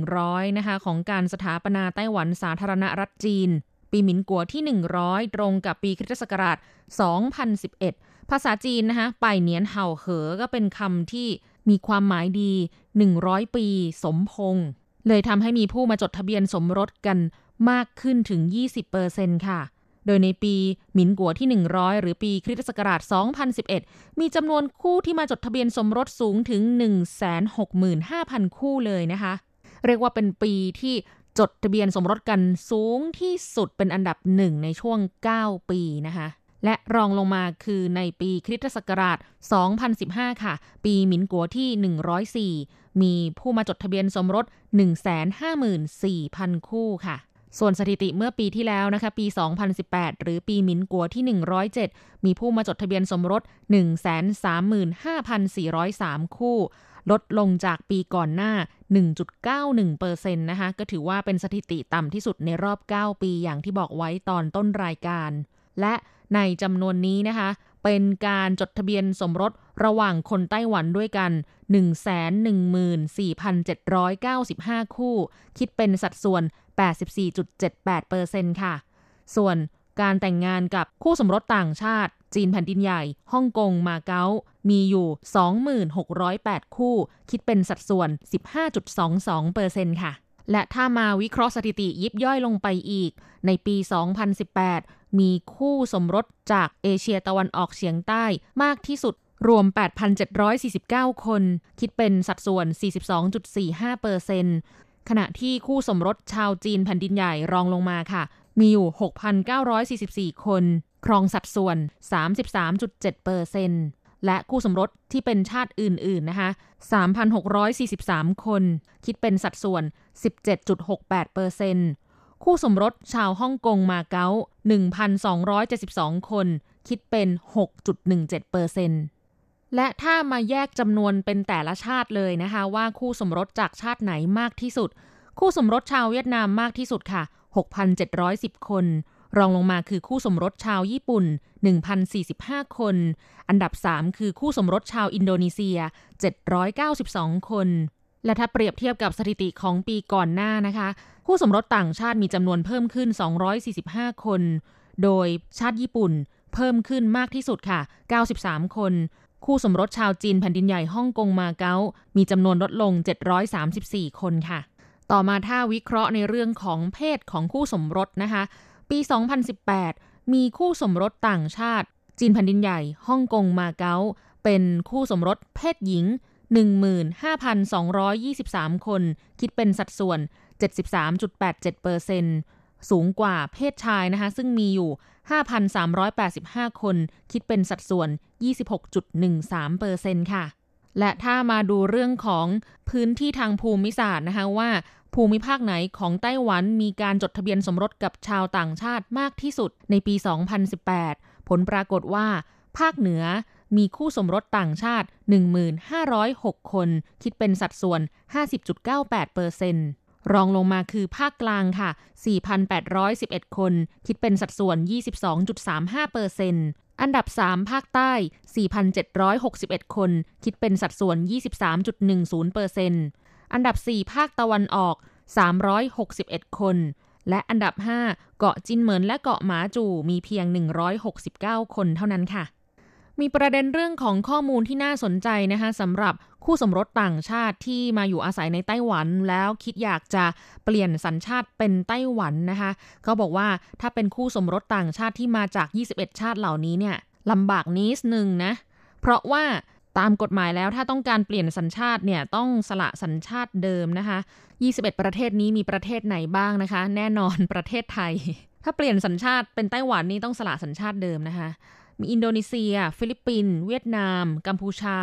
100 นะคะของการสถาปนาไต้หวันสาธารณรัฐจีน ปีหมินกัวที่ 100 ตรงกับปีคริสตศักราช 2011 ภาษาจีนนะคะไปเนียนเห่าเหอก็เป็นคำที่มีความหมายดี 100 ปี สมพงเลยทำให้มีผู้มาจดทะเบียนสมรสกันมากขึ้นถึง 20%ค่ะ โดยในปีหมินกัวที่ 100 หรือปีคริสตศักราช 2011 มีจำนวนคู่ที่มาจดทะเบียนสมรสสูงถึง 165,000 คู่เลยนะคะ เรียกว่าเป็นปีที่จดทะเบียนสมรสกันสูงที่สุดเป็นอันดับหนึ่งในช่วง 9 ปีนะคะและรองลงมาคือในปีคริสตศักราช 2015 ค่ะ ปีหมินกัวที่ 104 มีผู้มาจดทะเบียนสมรส 154,000 คู่ค่ะ ส่วนสถิติเมื่อปีที่แล้วนะคะปี 2018 หรือปีหมินกัวที่ 107 มีผู้มาจดทะเบียนสมรส 135,403 คู่ ลดลงจากปีก่อนหน้า 1.91%นะคะก็ถือว่าเป็นสถิติต่ำที่สุดในรอบ 9 ปีอย่างที่บอกไว้ตอนต้นรายการ และในจำนวนนี้นะคะเป็นการจดทะเบียนสมรสระหว่างคนไต้หวันด้วยกัน 114,795 คู่ คิดเป็นสัดส่วน 84.78%ค่ะ ส่วนการแต่งงานกับคู่สมรสต่างชาติ จีนแผ่นดินใหญ่ฮ่องกงมาเก๊า มีอยู่ 2608 คู่ คิดเป็นสัดส่วน 15.22%ค่ะ และถ้ามาวิเคราะห์สถิติยิบย่อยลงไปอีก ในปี 2018 มีคู่สมรสจากเอเชียตะวันออกเฉียงใต้มากที่สุดรวม 8,749 คน คิดเป็นสัดส่วน 42.45% ขณะที่คู่สมรสชาวจีนแผ่นดินใหญ่รองลงมาค่ะ มีอยู่ 6,944 คน ครองสัดส่วน 33.7%และคู่สมรสที่เป็นชาติอื่น ๆ นะคะ 3,643 คน คิดเป็นสัดส่วน 17.68%คู่สมรสชาวฮ่องกงมาเก๊า 1,272 คน คิดเป็น 6.17% และถ้ามาแยกจำนวนเป็นแต่ละชาติเลยนะคะ ว่าคู่สมรสจากชาติไหนมากที่สุด คู่สมรสชาวเวียดนามมากที่สุดค่ะ 6,710 คน รองลงมาคือคู่สมรสชาวญี่ปุ่น 1,045 คน อันดับ 3 คือคู่สมรสชาวอินโดนีเซีย 792 คน และถ้าเปรียบเทียบกับสถิติของปีก่อนหน้านะคะ คู่สมรสต่างชาติมีจำนวนเพิ่มขึ้น 245 คน โดยชาติญี่ปุ่นเพิ่มขึ้นมากที่สุดค่ะ 93 คน คู่สมรสชาวจีนแผ่นดินใหญ่ฮ่องกงมาเก๊ามีจำนวนลดลง 734 คนค่ะ ต่อมาถ้าวิเคราะห์ในเรื่องของเพศของคู่สมรสนะคะ ปี 2018 มีคู่สมรสต่างชาติ จีนแผ่นดินใหญ่ฮ่องกงมาเก๊าเป็นคู่สมรสเพศหญิง 15,223 คน คิดเป็นสัดส่วน 73.87% สูงกว่าเพศชายนะคะซึ่งมีอยู่ 5,385 คน คิดเป็นสัดส่วน 26.13%ค่ะ และถ้ามาดูเรื่องของพื้นที่ทางภูมิศาสตร์นะคะว่า ภูมิภาคไหนของไต้หวันมีการจดทะเบียนสมรสกับชาวต่างชาติมากที่สุดในปี 2018 ผลปรากฏว่า ภาคเหนือมีคู่สมรสต่างชาติ 1506คน คิดเป็นสัดส่วน 50.98%ร รองลงมาคือภาคกลางค่ะ 4,811 คน คิดเป็นสัดส่วน 22.35%อันดับ 3 ภาคใต้ 4,761 คน คิดเป็นสัดส่วน 23.10%อันดับ 4 ภาคตะวันออก 361 คน และอันดับ 5 เกาะจินเหมินและเกาะหมาจูมีเพียง 169 คนเท่านั้นค่ะ มีประเด็นเรื่องของข้อมูลที่น่าสนใจนะคะสำหรับคู่สมรสต่างชาติที่มาอยู่อาศัยในไต้หวัน แล้วคิดอยากจะเปลี่ยนสัญชาติเป็นไต้หวันนะคะเขาบอกว่าถ้าเป็นคู่สมรสต่างชาติที่มาจาก 21 ชาติเหล่านี้เนี่ยลำบากนิดนึงนะ เพราะว่าตามกฎหมายแล้วถ้าต้องการเปลี่ยนสัญชาติเนี่ยต้องสละสัญชาติเดิมนะคะ 21 ประเทศนี้มีประเทศไหนบ้างนะคะ แน่นอนประเทศไทย ถ้าเปลี่ยนสัญชาติเป็นไต้หวันนี่ต้องสละสัญชาติเดิมนะคะ มีอินโดนีเซีย ฟิลิปปินส์เวียดนาม กัมพูชา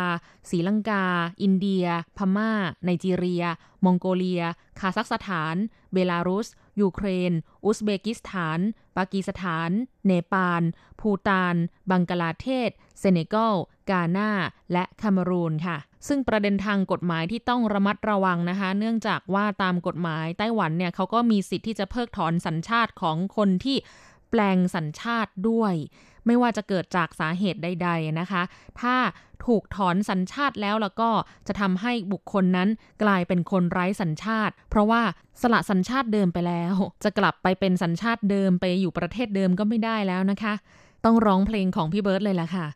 ศรีลังกา อินเดีย พม่า ไนจีเรีย มองโกเลีย คาซัคสถาน เบลารุส ยูเครน อุซเบกิสถาน ปากีสถาน เนปาล ภูตาน บังกลาเทศ เซเนกัล กาหน้า และคาเมรูนค่ะซึ่งประเด็นทางกฎหมายที่ต้องระมัดระวังนะคะ เนื่องจากว่าตามกฎหมายไต้หวันเนี่ยเขาก็มีสิทธิ์ที่จะเพิกถอนสัญชาติของคนที่แปลงสัญชาติด้วย ไม่ว่าจะเกิดจากสาเหตุใด ๆนะคะ ถ้าถูกถอนสัญชาติแล้วแล้วก็จะทำให้บุคคลนั้นกลายเป็นคนไร้สัญชาติ เพราะว่าสละสัญชาติเดิมไปแล้ว จะกลับไปเป็นสัญชาติเดิมไปอยู่ประเทศเดิมก็ไม่ได้แล้วนะคะ ต้องร้องเพลงของพี่เบิร์ดเลยล่ะค่ะ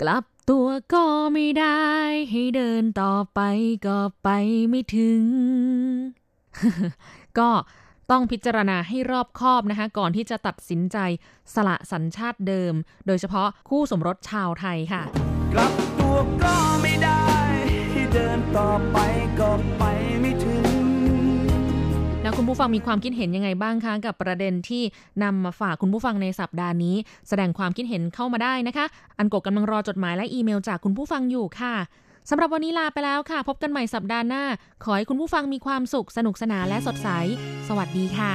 กลับตัวก็ไม่ได้ ให้เดินต่อไปก็ไปไม่ถึง ก็ ต้องพิจารณาให้รอบคอบนะคะก่อนที่จะตัดสินใจสละสัญชาติเดิม โดยเฉพาะคู่สมรสชาวไทยค่ะ กลับตัวก็ไม่ได้ให้เดินต่อไปก็ไปไม่ถึงแล้วคุณผู้ฟังมีความคิดเห็นยังไงบ้างคะกับประเด็นที่นำมาฝากคุณผู้ฟังในสัปดาห์นี้ แสดงความคิดเห็นเข้ามาได้นะคะ อันกบกำลังรอจดหมายและอีเมลจากคุณผู้ฟังอยู่ค่ะ สำหรับวันนี้ลาไปแล้วค่ะ พบกันใหม่สัปดาห์หน้า ขอให้คุณผู้ฟังมีความสุขสนุกสนานและสดใส สวัสดีค่ะ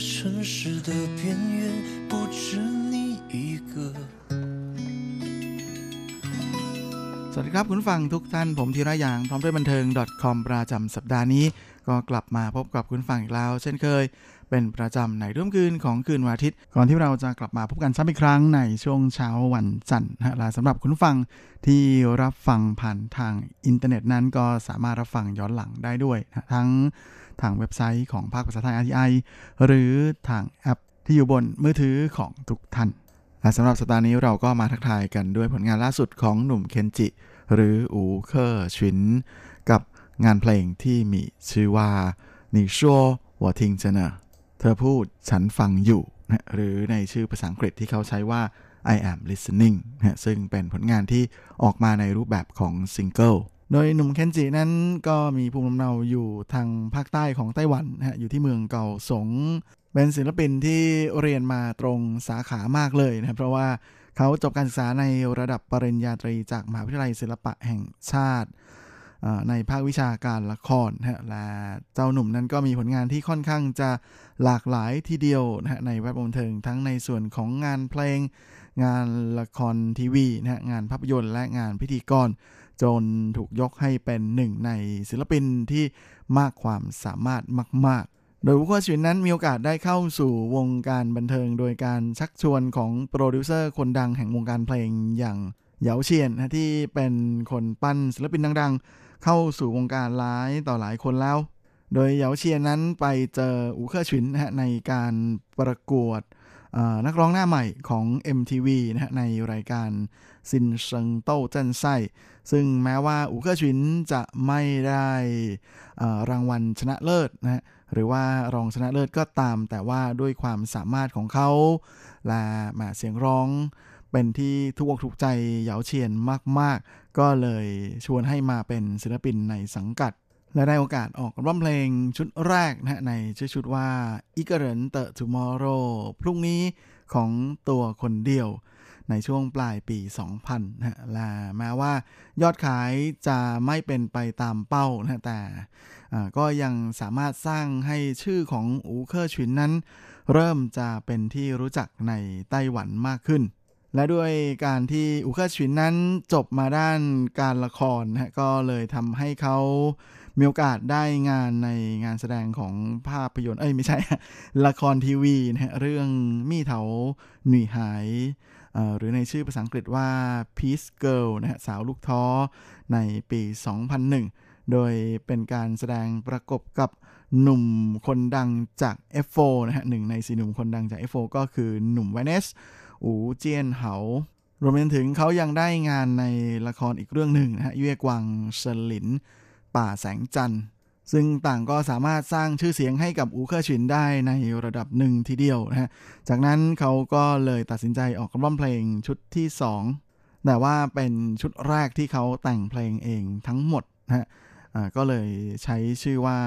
城市的边缘，不止你一个。 สวัสดีครับคุณผู้ฟังทุกท่านผมธีระยางพร้อมด้วยบันเทิง .com ประจำสัปดาห์นี้ ก็กลับมาพบกับคุณผู้ฟังอีกแล้ว เช่นเคย เป็นประจำในร่วมคืนของคืนวันอาทิตย์ ก่อนที่เราจะกลับมาพบกันซ้ำอีกครั้งในช่วงเช้าวันจันทร์นะฮะและสำหรับคุณผู้ฟังที่รับฟังผ่านทางอินเทอร์เน็ตนั้นก็สามารถรับฟังย้อนหลังได้ด้วยนะทั้ง ทางเว็บไซต์ของภาคภาษาไทย RTI หรือทางแอปที่อยู่บนมือถือของทุกท่านและสำหรับสัปดาห์นี้เราก็มาทักทายกันด้วยผลงานล่าสุดของหนุ่มเคนจิ หรืออู๋เค่อฉวินกับงานเพลงที่มีชื่อว่า你說我聽著呢เธอพูดฉันฟังอยู่หรือในชื่อภาษาอังกฤษที่เขาใช้ว่า I am listening ซึ่งเป็นผลงานที่ออกมาในรูปแบบของซิงเกิล โดยหนุ่มเคนจินั้นก็มีภูมิลำเนาอยู่ทางภาคใต้ของไต้หวันนะฮะอยู่ที่เมืองเก่าสง เป็นศิลปินที่เรียนมาตรงสาขามากเลยนะเพราะว่าเขาจบการศึกษาในระดับปริญญาตรีจากมหาวิทยาลัยศิลปะแห่งชาติ ในภาควิชาการละครนะและเจ้าหนุ่มนั้นก็มีผลงานที่ค่อนข้างจะหลากหลายทีเดียวนะในแวดวงเทิงทั้งในส่วนของงานเพลง งานละครทีวีนะงานภาพยนตร์และงานพิธีกร จนถูกยกให้เป็นหนึ่งในศิลปินที่มากความสามารถมาก ๆ โดยอู๋เค่อฉวินนั้นมีโอกาสได้เข้าสู่วงการบันเทิง โดยการชักชวนของโปรดิวเซอร์คนดังแห่งวงการเพลงอย่างเหยาเชียนนะที่เป็นคนปั้นศิลปินดัง ๆ เข้าสู่วงการหลายต่อหลายคนแล้ว โดยเหยาเชียนนั้นไปเจออู๋เค่อฉวินนะในการประกวด นักร้องหน้าใหม่ของ MTV นะฮะในรายการ新聲鬥陣賽ซึ่งแม้ว่าอู๋เค่อฉวินจะไม่ได้รางวัลชนะเลิศนะฮะหรือว่ารองชนะเลิศก็ตาม แต่ว่าด้วยความสามารถของเขาและน้ำเสียงร้องเป็นที่ทุกอกถูกใจเหยาเชียนมาก ๆ ก็เลยชวนให้มาเป็นศิลปินในสังกัด และได้โอกาสออกร้องเพลงชุดแรกนะในชื่อชุดว่า一個人的 Tomorrow พรุ่งนี้ของตัวคนเดียวในช่วงปลายปี 2000นะและแม้ว่ายอดขายจะไม่เป็นไปตามเป้านะแต่ก็ยังสามารถสร้างให้ชื่อของอู๋เค่อฉวินนั้น เริ่มจะเป็นที่รู้จักในไต้หวันมากขึ้น และด้วยการที่อู๋เค่อฉวินนั้นจบมาด้านการละครนะก็เลยทำให้เขา มีโอกาสได้งานในงานแสดงของภาพยนตร์เอ้ยไม่ใช่ ละครทีวีนะฮะเรื่องมี่เถาหนุ่ยหายหรือในชื่อภาษาอังกฤษว่า Peace Girl นะฮะสาวลูกท้อในปี 2001 โดยเป็นการแสดงประกบกับหนุ่มคนดังจาก F4 นะฮะหนึ่งในสี่หนุ่มคนดังจาก F4 ก็คือหนุ่มไวเนส อูเจียนเหารวมไปถึงเขายังได้งานในละครอีกเรื่องหนึ่งนะฮะ月光森林 ป่าแสงจันทร์ ซึ่งต่างก็สามารถสร้างชื่อเสียงให้กับอูเคอร์ชินได้ในระดับหนึ่งทีเดียวนะฮะ จากนั้นเขาก็เลยตัดสินใจออกร้องเพลงชุดที่ 2 แต่ว่าเป็นชุดแรกที่เขาแต่งเพลงเองทั้งหมดนะฮะก็เลยใช้ชื่อว่า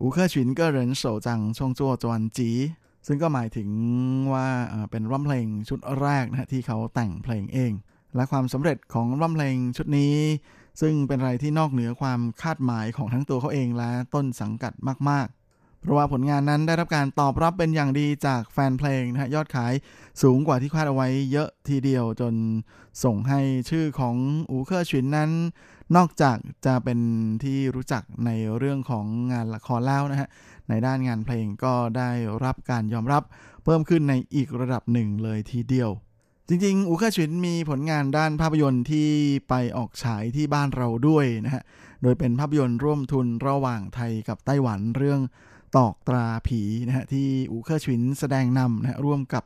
อูเคอร์ชิน個人首張創作專輯ซึ่งก็หมายถึงว่าเป็นร้องเพลงชุดแรกนะที่เขาแต่งเพลงเอง และความสำเร็จของร้องเพลงชุดนี้ ซึ่งเป็นอะไรที่นอกเหนือความคาดหมายของทั้งตัวเขาเองและต้นสังกัดมาก ๆ เพราะว่าผลงานนั้นได้รับการตอบรับเป็นอย่างดีจากแฟนเพลงนะฮะยอดขายสูงกว่าที่คาดเอาไว้เยอะทีเดียวจนส่งให้ชื่อของอูเคอร์ชินนั้น นอกจากจะเป็นที่รู้จักในเรื่องของงานละครแล้วนะฮะในด้านงานเพลงก็ได้รับการยอมรับเพิ่มขึ้นในอีกระดับหนึ่งเลยทีเดียว จริงๆ อูคาชินมีผลงานด้านภาพยนตร์ที่ไปออกฉายที่บ้านเราด้วยนะฮะ โดยเป็นภาพยนตร์ร่วมทุนระหว่างไทยกับไต้หวันเรื่องตอกตราผีนะฮะที่อูเคาชินแสดงนำนะะร่วมกับ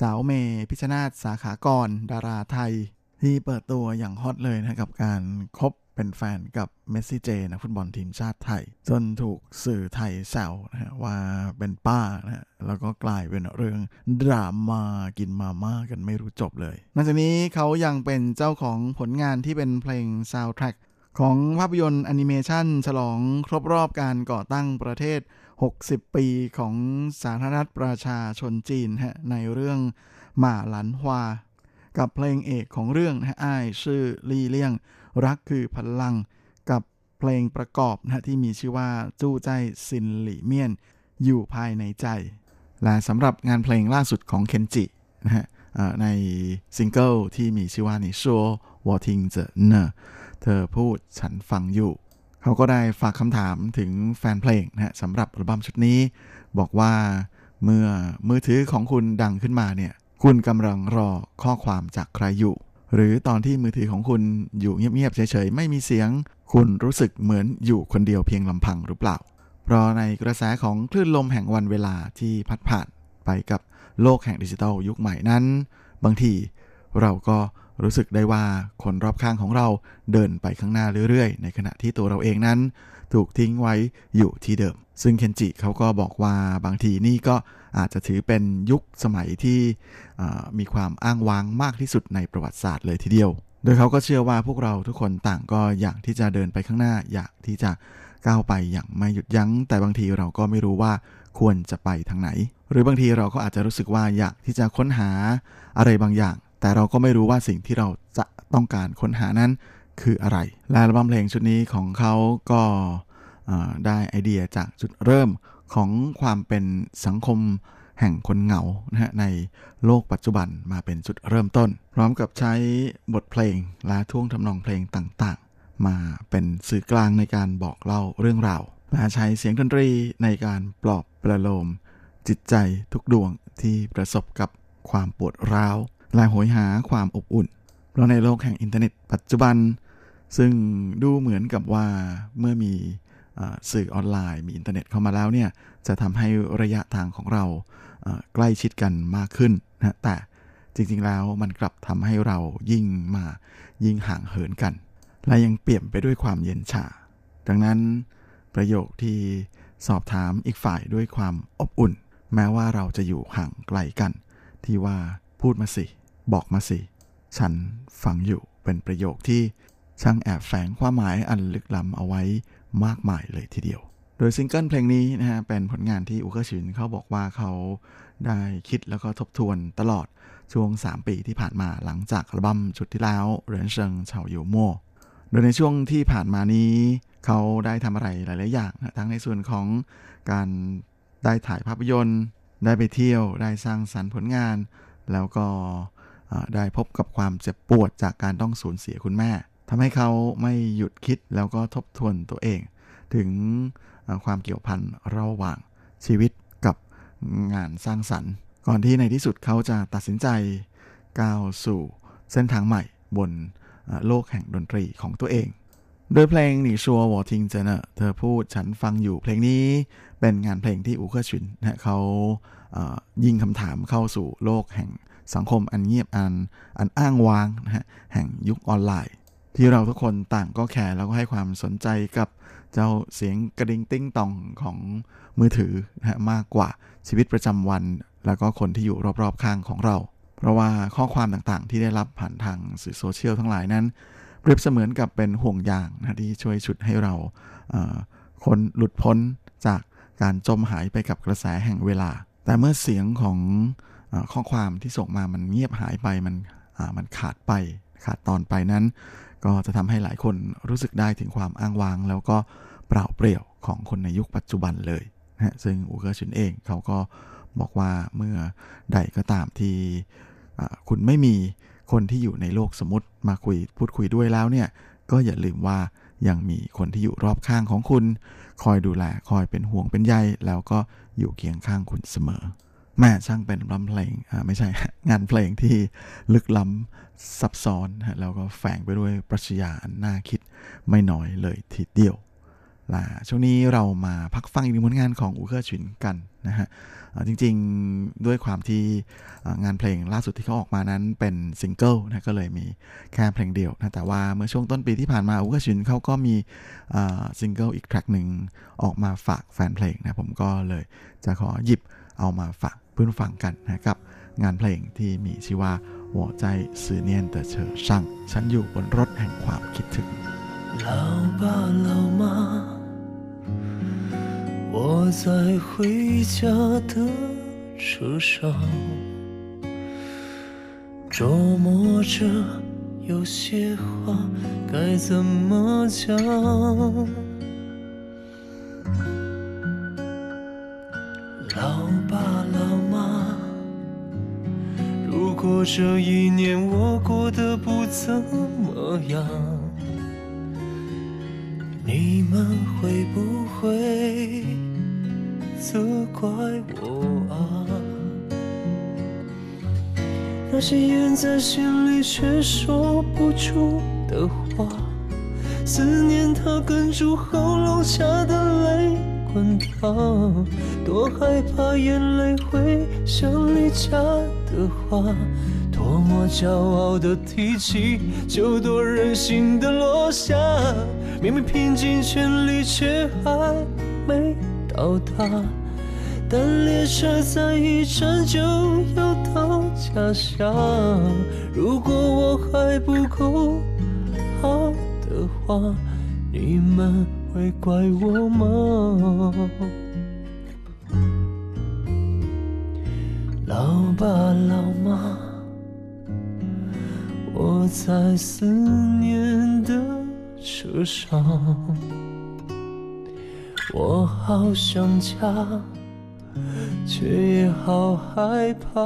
สาวเมพิชนาศสาขากร ดาราไทย ที่เปิดตัวอย่างฮอตเลยนะกับการคบ เป็นแฟนกับเมสซี่เจนะฟุตบอลทีมชาติไทย จนถูกสื่อไทยแซวนะฮะว่าเป็นป้านะฮะแล้วก็กลายเป็นเรื่องดราม่ากินมาม่ากันไม่รู้จบเลยนอกจากนี้เขายังเป็นเจ้าของผลงานที่เป็นเพลงซาวด์แทร็กของภาพยนตร์แอนิเมชันฉลองครบรอบการก่อตั้งประเทศ 60 ปีของสาธารณรัฐประชาชนจีนฮะในเรื่อง馬蘭花 กับเพลงเอกของเรื่องนะฮะ愛是力量 รักคือพลังกับเพลงประกอบนะที่มีชื่อว่า住在心裡面 อยู่ภายในใจ และสำหรับงานเพลงล่าสุดของเคนจินะฮะในซิงเกิลที่มีชื่อว่า你說我聽著呢เธอพูดฉันฟังอยู่เขาก็ได้ฝากคำถามถึงแฟนเพลงนะฮะสำหรับอัลบั้มชุดนี้ บอกว่าเมื่อมือถือของคุณดังขึ้นมาเนี่ย คุณกำลังรอข้อความจากใครอยู่ หรือตอนที่มือถือของคุณอยู่เงียบๆเฉยๆไม่มีเสียง คุณรู้สึกเหมือนอยู่คนเดียวเพียงลำพังหรือเปล่า เพราะในกระแสของคลื่นลมแห่งวันเวลาที่พัดผ่านไปกับโลกแห่งดิจิทัลยุคใหม่นั้น บางทีเราก็รู้สึกได้ว่าคนรอบข้างของเราเดินไปข้างหน้าเรื่อยๆ ในขณะที่ตัวเราเองนั้น ถูกทิ้งไว้อยู่ที่เดิม ซึ่งเคนจิเขาก็บอกว่าบางทีนี่ก็ อาจจะถือเป็นยุคสมัยที่มีความอ้างว้างมากที่สุดในประวัติศาสตร์เลยทีเดียว โดยเขาก็เชื่อว่าพวกเราทุกคนต่างก็อยากที่จะเดินไปข้างหน้า อยากที่จะก้าวไปอย่างไม่หยุดยัง้ง แต่บางทีเราก็ไม่รู้ว่าควรจะไปทางไหน หรือบางทีเราก็อาจจะรู้สึกว่าอยากที่จะค้นหาอะไรบางอย่าง แต่เราก็ไม่รู้ว่าสิ่งที่เราจะต้องการค้นหานั้นคืออะไร และอัลบั้มเพลงชุดนี้ของเขาก็ได้ไอเดียจากจุดเริ่ม ของความเป็นสังคมแห่งคนเหงานะฮะในโลกปัจจุบันมาเป็นจุดเริ่มต้น พร้อมกับใช้บทเพลงและท่วงทำนองเพลงต่างๆ มาเป็นสื่อกลางในการบอกเล่าเรื่องราวและใช้เสียงดนตรีในการปลอบประโลม จิตใจทุกดวงที่ประสบกับความปวดร้าว และโหยหาความอบอุ่น เพราะในโลกแห่งอินเทอร์เน็ตปัจจุบัน ซึ่งดูเหมือนกับว่าเมื่อมี สื่อออนไลน์มีอินเทอร์เน็ตเข้ามาแล้วเนี่ยจะทำให้ระยะทางของเราใกล้ชิดกันมากขึ้นนะแต่จริงๆแล้วมันกลับทำให้เรายิ่งมายิ่งห่างเหินกัน และยังเปลี่ยนไปด้วยความเย็นชา ดังนั้นประโยคที่สอบถามอีกฝ่ายด้วยความอบอุ่น แม้ว่าเราจะอยู่ห่างไกลกัน ที่ว่าพูดมาสิ บอกมาสิ ฉันฟังอยู่เป็นประโยคที่ช่างแอบแฝงความหมายอันลึกล้ำเอาไว้ มากมายเลยทีเดียว โดยซิงเกิลเพลงนี้นะฮะเป็นผลงานที่อูเกอร์ชินเขาบอกว่าเขาได้คิดแล้วก็ทบทวนตลอดช่วง 3 ปีที่ผ่านมาหลังจากอัลบั้มชุดที่แล้ว人生超幽默โดยในช่วงที่ผ่านมานี้เขาได้ทำอะไรหลาย ๆ อย่างนะทั้งในส่วนของการได้ถ่ายภาพยนตร์ ได้ไปเที่ยวได้สร้างสรรค์ผลงาน แล้วก็ได้พบกับความเจ็บปวดจากการต้องสูญเสียคุณแม่ ทำให้เขาไม่หยุดคิดแล้วก็ทบทวนตัวเอง ถึงความเกี่ยวพันระหว่างชีวิตกับงานสร้างสรรค์ ก่อนที่ในที่สุดเขาจะตัดสินใจก้าวสู่เส้นทางใหม่บนโลกแห่งดนตรีของตัวเอง โดยเพลง你說我聽著呢เธอพูดฉันฟังอยู่เพลงนี้เป็นงานเพลงที่อูเคอร์ชินนะเขายิงคำถามเข้าสู่โลกแห่งสังคมอันเงียบอันอันอ้างว้างนะฮะแห่งยุคออนไลน์ ที่เราทุกคนต่างก็ care แล้วก็ให้ความสนใจกับเจ้าเสียงกระดิ่งติ้งตองของมือถือนะมากกว่าชีวิตประจำวัน แล้วก็คนที่อยู่รอบๆข้างของเรา เพราะว่าข้อความต่างๆ ที่ได้รับผ่านทางสื่อโซเชียลทั้งหลายนั้น เปรียบเสมือนกับเป็นห่วงยางนะที่ช่วยฉุดให้เราคนหลุดพ้นจากการจมหายไปกับกระแสแห่งเวลา แต่เมื่อเสียงของอข้อความที่ส่งมามันเงียบหายไปมันมันขาดไปขาดตอนไปนั้น ก็จะทำให้หลายคนรู้สึกได้ถึงความอ้างว้าง แล้วก็เปล่าเปลี่ยวของคนในยุคปัจจุบันเลยนะซึ่งอูเกอร์ชินเองเขาก็บอกว่าเมื่อใดก็ตามที่คุณไม่มีคนที่อยู่ในโลกสมมติมาคุยพูดคุยด้วยแล้วเนี่ยก็อย่าลืมว่ายังมีคนที่อยู่รอบข้างของคุณ คอยดูแลคอยเป็นห่วงเป็นใยแล้วก็อยู่เคียงข้างคุณเสมอ แหมช่างเป็นรำเพลงอ่าไม่ใช่งานเพลงที่ลึกล้ำซับซ้อนฮะแล้วก็แฝงไปด้วยปรัชญาอันน่าคิดไม่น้อยเลยทีเดียวล่ะช่วงนี้เรามาพักฟังอีกหนึ่งผลงานของอูเคอร์ชินกันนะฮะจริงๆด้วยความที่งานเพลงล่าสุดที่เขาออกมานั้นเป็นซิงเกิลนะก็เลยมีแค่เพลงเดียวนะแต่ว่าเมื่อช่วงต้นปีที่ผ่านมาอูเคอร์ชินเขาก็มีซิงเกิลอีก track หนึ่งออกมาฝากแฟนเพลงนะผมก็เลยจะขอหยิบเอามาฝาก พื่อนฟังกันนะครับ งานเพลงที่มีชื่อว่าหัวใจสื่อเนียนแต่เฉอช่างฉันอยู่บนรถแห่งความคิดถึง老爸老妈我在回家的车上琢磨着有些话该怎么讲老爸老妈， 如果这一年我过得不怎么样，你们会不会责怪我啊？那些咽在心里却说不出的话，思念它哽住喉咙下的泪。滚烫，多害怕眼泪会像离家的话，多么骄傲的提起，就多任性的落下。明明拼尽全力，却还没到达。但列车在一站就要到家乡，如果我还不够好的话，你们。会怪我吗？老爸老妈，我在思念的车上，我好想家，却也好害怕。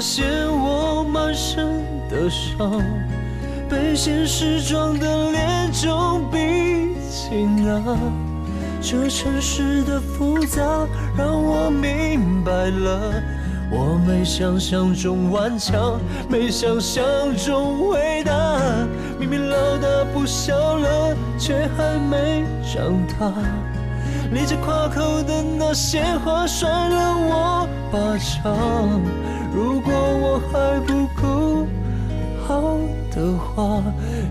发现我满身的伤，被现实撞得脸肿鼻青啊，这城市的复杂让我明白了，我没想象中顽强，没想象中伟大，明明老大不小了，却还没长大。咧着夸口的那些话甩了我巴掌。如果我还不够好的话，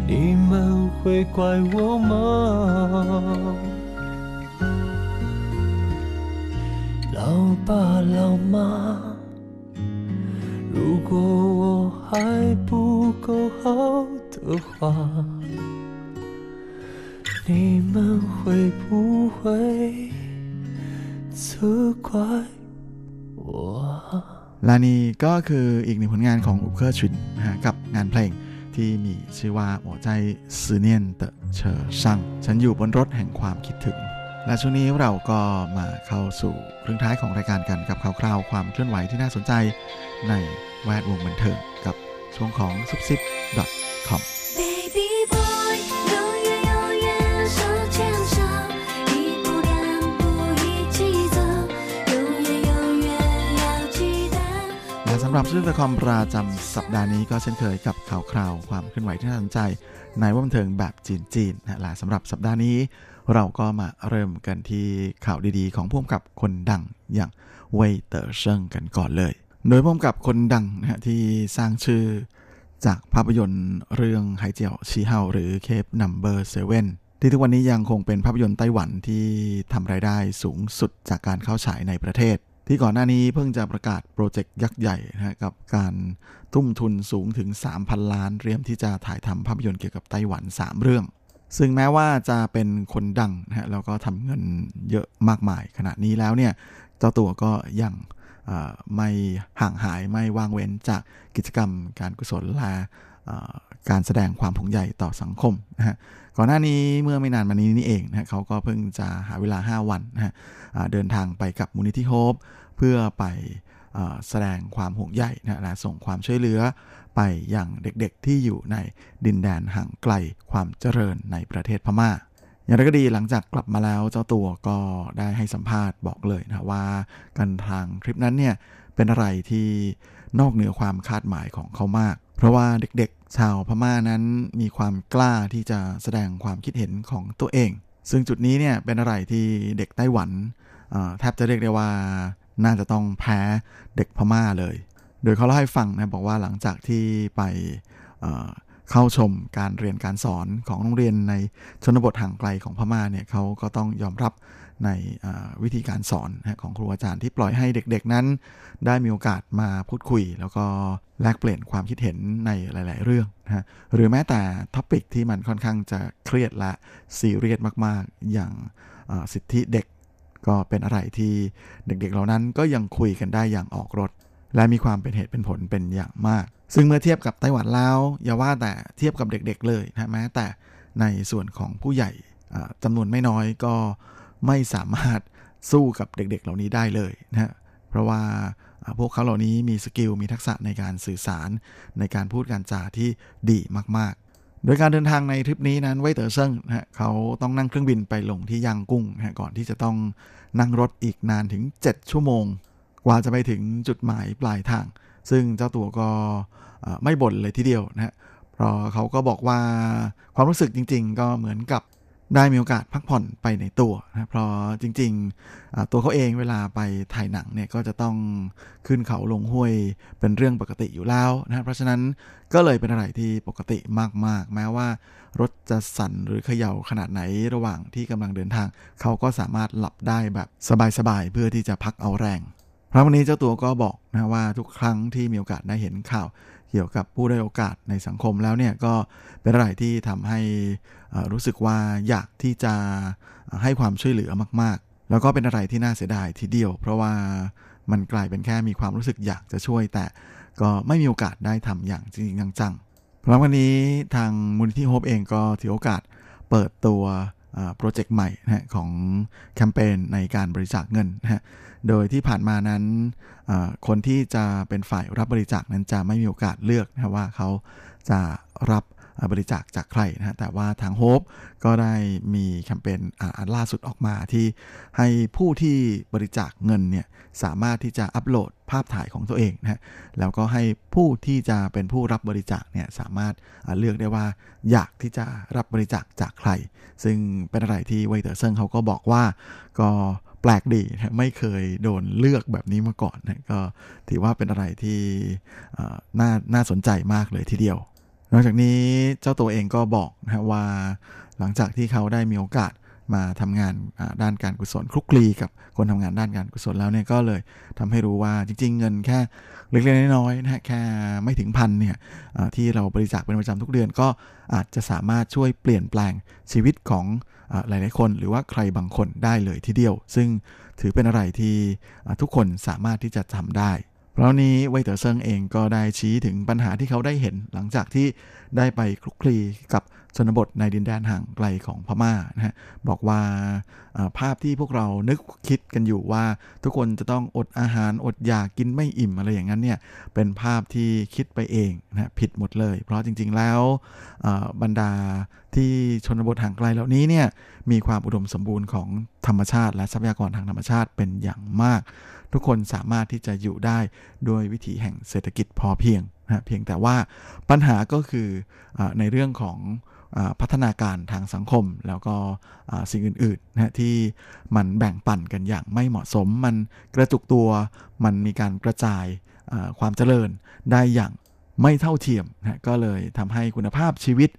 你们会怪我吗？老爸老妈，如果我还不够好的话。你们会不会责怪？ และนี่ก็คืออีกหนึ่งผลงานของอุเคอร์ชินนะฮะกับงานเพลงที่มีชื่อว่า我在思念的車上ฉันอยู่บนรถแห่งความคิดถึง และช่วงนี้เราก็มาเข้าสู่ครึ่งท้ายของรายการกันกับข่าวคราวความเคลื่อนไหวที่น่าสนใจในแวดวงบันเทิงกับช่วงของซุบซิบ .com ำหรับชื่อละครประจำสัปดาห์นี้ก็เช่นเคยกับข่าวคราวความเคลื่อนไหวที่น่าสนใจ ในวงบันเทิงแบบจีนๆนะและสำหรับสัปดาห์นี้ เราก็มาเริ่มกันที่ข่าวดีๆ ของผู้กำกับคนดังอย่างเว่ยเต๋อเซิงกันก่อนเลย โดยผู้กำกับคนดังนะฮะที่สร้างชื่อจากภาพยนตร์เรื่องไหเจียวชีเฮาหรือเคปนัมเบอร์เซเว่นที่ทุกวันนี้ยังคงเป็นภาพยนตร์ไต้หวันที่ทำรายได้สูงสุดจากการเข้าฉายในประเทศ ที่ก่อนหน้านี้เพิ่งจะประกาศโปรเจกต์ยักษ์ใหญ่นะกับการทุ่มทุนสูงถึง 3,000 ล้านเตรียมที่จะถ่ายทำภาพยนตร์เกี่ยวกับไต้หวัน 3 เรื่อง ซึ่งแม้ว่าจะเป็นคนดังนะฮะแล้วก็ทำเงินเยอะมากมาย ขณะนี้แล้วเนี่ยเจ้าตัวก็ยังไม่ห่างหายไม่ว่างเว้นจากกิจกรรมการกุศลและการแสดงความผงใหญ่ต่อสังคมนะฮะก่อนหน้านี้เมื่อไม่นานมานี้นี่เองนะเขาก็เพิ่งจะหาเวลา 5 วันนะฮะเดินทางไปกับมูลนิธิโฮป เพื่อไปแสดงความห่วงใยนะและส่งความช่วยเหลือไปยังเด็กๆที่อยู่ในดินแดนห่างไกลความเจริญในประเทศพม่า อย่างไรก็ดีหลังจากกลับมาแล้วเจ้าตัวก็ได้ให้สัมภาษณ์บอกเลยนะว่าการทางทริปนั้นเนี่ยเป็นอะไรที่นอกเหนือความคาดหมายของเขามาก เพราะว่าเด็กๆ ชาวพม่านั้นมีความกล้าที่จะแสดงความคิดเห็นของตัวเอง ซึ่งจุดนี้เนี่ยเป็นอะไรที่เด็กไต้หวันแทบจะเรียกได้ว่า น่าจะต้องแพ้เด็กพม่าเลย โดยเขาเล่าให้ฟังนะบอกว่าหลังจากที่ไปเเข้าชมการเรียนการสอนของโรงเรียนในชนบทห่างไกลของพม่าเนี่ยเขาก็ต้องยอมรับในวิธีการสอนของครูอาจารย์ที่ปล่อยให้เด็กๆนั้น ได้มีโอกาสมาพูดคุย แล้วก็แลกเปลี่ยนความคิดเห็นในหลาย ๆ เรื่องนะฮะหรือแม้แต่ topic ที่มันค่อนข้างจะเครียดและซีเรียสมากๆ อย่างสิทธิเด็ก ก็เป็นอะไรที่เด็กๆ เหล่านั้นก็ยังคุยกันได้อย่างออกรส และมีความเป็นเหตุเป็นผลเป็นอย่างมาก ซึ่งเมื่อเทียบกับไต้หวันแล้วอย่าว่าแต่เทียบกับเด็ก ๆ เลยนะแม้แต่ในส่วนของผู้ใหญ่อ่าจำนวนไม่น้อยก็ไม่สามารถสู้กับเด็กๆเหล่านี้ได้เลยนะฮะเพราะว่าพวกเขาเหล่านี้มีสกิลมีทักษะในการสื่อสารในการพูดการจาที่ดีมากๆ โดยการเดินทางในทริปนี้นั้นเว่ยเต๋อเซิงนะฮะเขาต้องนั่งเครื่องบินไปลงที่ยางกุ้งนะฮะก่อนที่จะต้องนั่งรถอีกนานถึง 7 ชั่วโมง กว่าจะไปถึงจุดหมายปลายทาง ซึ่งเจ้าตัวก็ไม่บ่นเลยทีเดียวนะฮะเพราะเขาก็บอกว่าความรู้สึกจริง ๆ ก็เหมือนกับ ได้มีโอกาสพักผ่อนไปในตัวนะเพราะจริงๆ ตัวเขาเองเวลาไปถ่ายหนังเนี่ยก็จะต้องขึ้นเขาลงห้วยเป็นเรื่องปกติอยู่แล้วนะเพราะฉะนั้นก็เลยเป็นอะไรที่ปกติมากๆ แม้ว่ารถจะสั่นหรือเขย่าขนาดไหนระหว่างที่กำลังเดินทาง เขาก็สามารถหลับได้แบบสบายๆ เพื่อที่จะพักเอาแรงพระวันนี้เจ้าตัวก็บอกนะว่าทุกครั้งที่มีโอกาสได้เห็นข่าว เกี่ยวกับผู้ได้โอกาสในสังคมแล้วเนี่ยก็เป็นอะไรที่ทำให้รู้สึกว่าอยากที่จะให้ความช่วยเหลือมาก ๆ แล้วก็เป็นอะไรที่น่าเสียดายทีเดียว เพราะว่ามันกลายเป็นแค่มีความรู้สึกอยากจะช่วย แต่ก็ไม่มีโอกาสได้ทำอย่างจริงจังๆพราะวันนี้ทางมูลนิธิโฮปเองก็ถือโอกาสเปิดตัว โปรเจกต์ใหม่นะของแคมเปญในการบริจาคเงินนะฮะโดยที่ผ่านมานั้นคนที่จะเป็นฝ่ายรับบริจาคนั้นจะไม่มีโอกาสเลือกนะว่าเขาจะรับ บริจาคจากใครนะฮะแต่ว่าทางโฮปก็ได้มีแคมเปญอันล่าสุดออกมาที่ให้ผู้ที่บริจาคเงินเนี่ยสามารถที่จะอัปโหลดภาพถ่ายของตัวเองนะฮะแล้วก็ให้ผู้ที่จะเป็นผู้รับบริจาคเนี่ยสามารถเลือกได้ว่าอยากที่จะรับบริจาคจากใคร ซึ่งเป็นอะไรที่เวเตอร์เซิงเขาก็บอกว่าก็แปลกดีนะไม่เคยโดนเลือกแบบนี้มาก่อนนะก็ถือว่าเป็นอะไรที่น่าน่าสนใจมากเลยทีเดียว นอกจากนี้เจ้าตัวเองก็บอกนะว่าหลังจากที่เขาได้มีโอกาสมาทำงานด้านการกุศลคลุกคลีกับคนทำงานด้านการกุศลแล้วเนี่ยก็เลยทำให้รู้ว่าจริง ๆ เงินแค่เล็กๆน้อยๆนะฮะแค่ไม่ถึงพันเนี่ยที่เราบริจาคเป็นประจำทุกเดือนก็อาจจะสามารถช่วยเปลี่ยนแปลงชีวิตของหลายๆคน หรือว่าใครบางคนได้เลยทีเดียว ซึ่งถือเป็นอะไรที่ทุกคนสามารถที่จะทำได้ เพราะนี้เวยเตอร์เซิงเองก็ได้ชี้ถึงปัญหาที่เขาได้เห็นหลังจากที่ได้ไปคลุกคลีกับชนบทในดินแดนห่างไกลของพม่านะฮะบอกว่าภาพที่พวกเรานึกคิดกันอยู่ว่า ทุกคนจะต้องอดอาหารอดอยากกินไม่อิ่มอะไรอย่างนั้นเนี่ยเป็นภาพที่คิดไปเองนะฮะผิดหมดเลย เพราะจริง ๆแล้วบรรดาที่ชนบทห่างไกลเหล่านี้เนี่ยมีความอุดมสมบูรณ์ของธรรมชาติ และทรัพยากรทางธรรมชาติเป็นอย่างมาก ทุกคนสามารถที่จะอยู่ได้ด้วยวิถีแห่งเศรษฐกิจพอเพียงนะเพียงแต่ว่าปัญหาก็คืออในเรื่องของอพัฒนาการทางสังคมแล้วก็สิ่งอื่นๆนะที่มันแบ่งปันกันอย่างไม่เหมาะสม มันกระจุกตัวมันมีการกระจายความเจริญได้อย่างไม่เท่าเทียมนะก็เลยทำให้คุณภาพชีวิต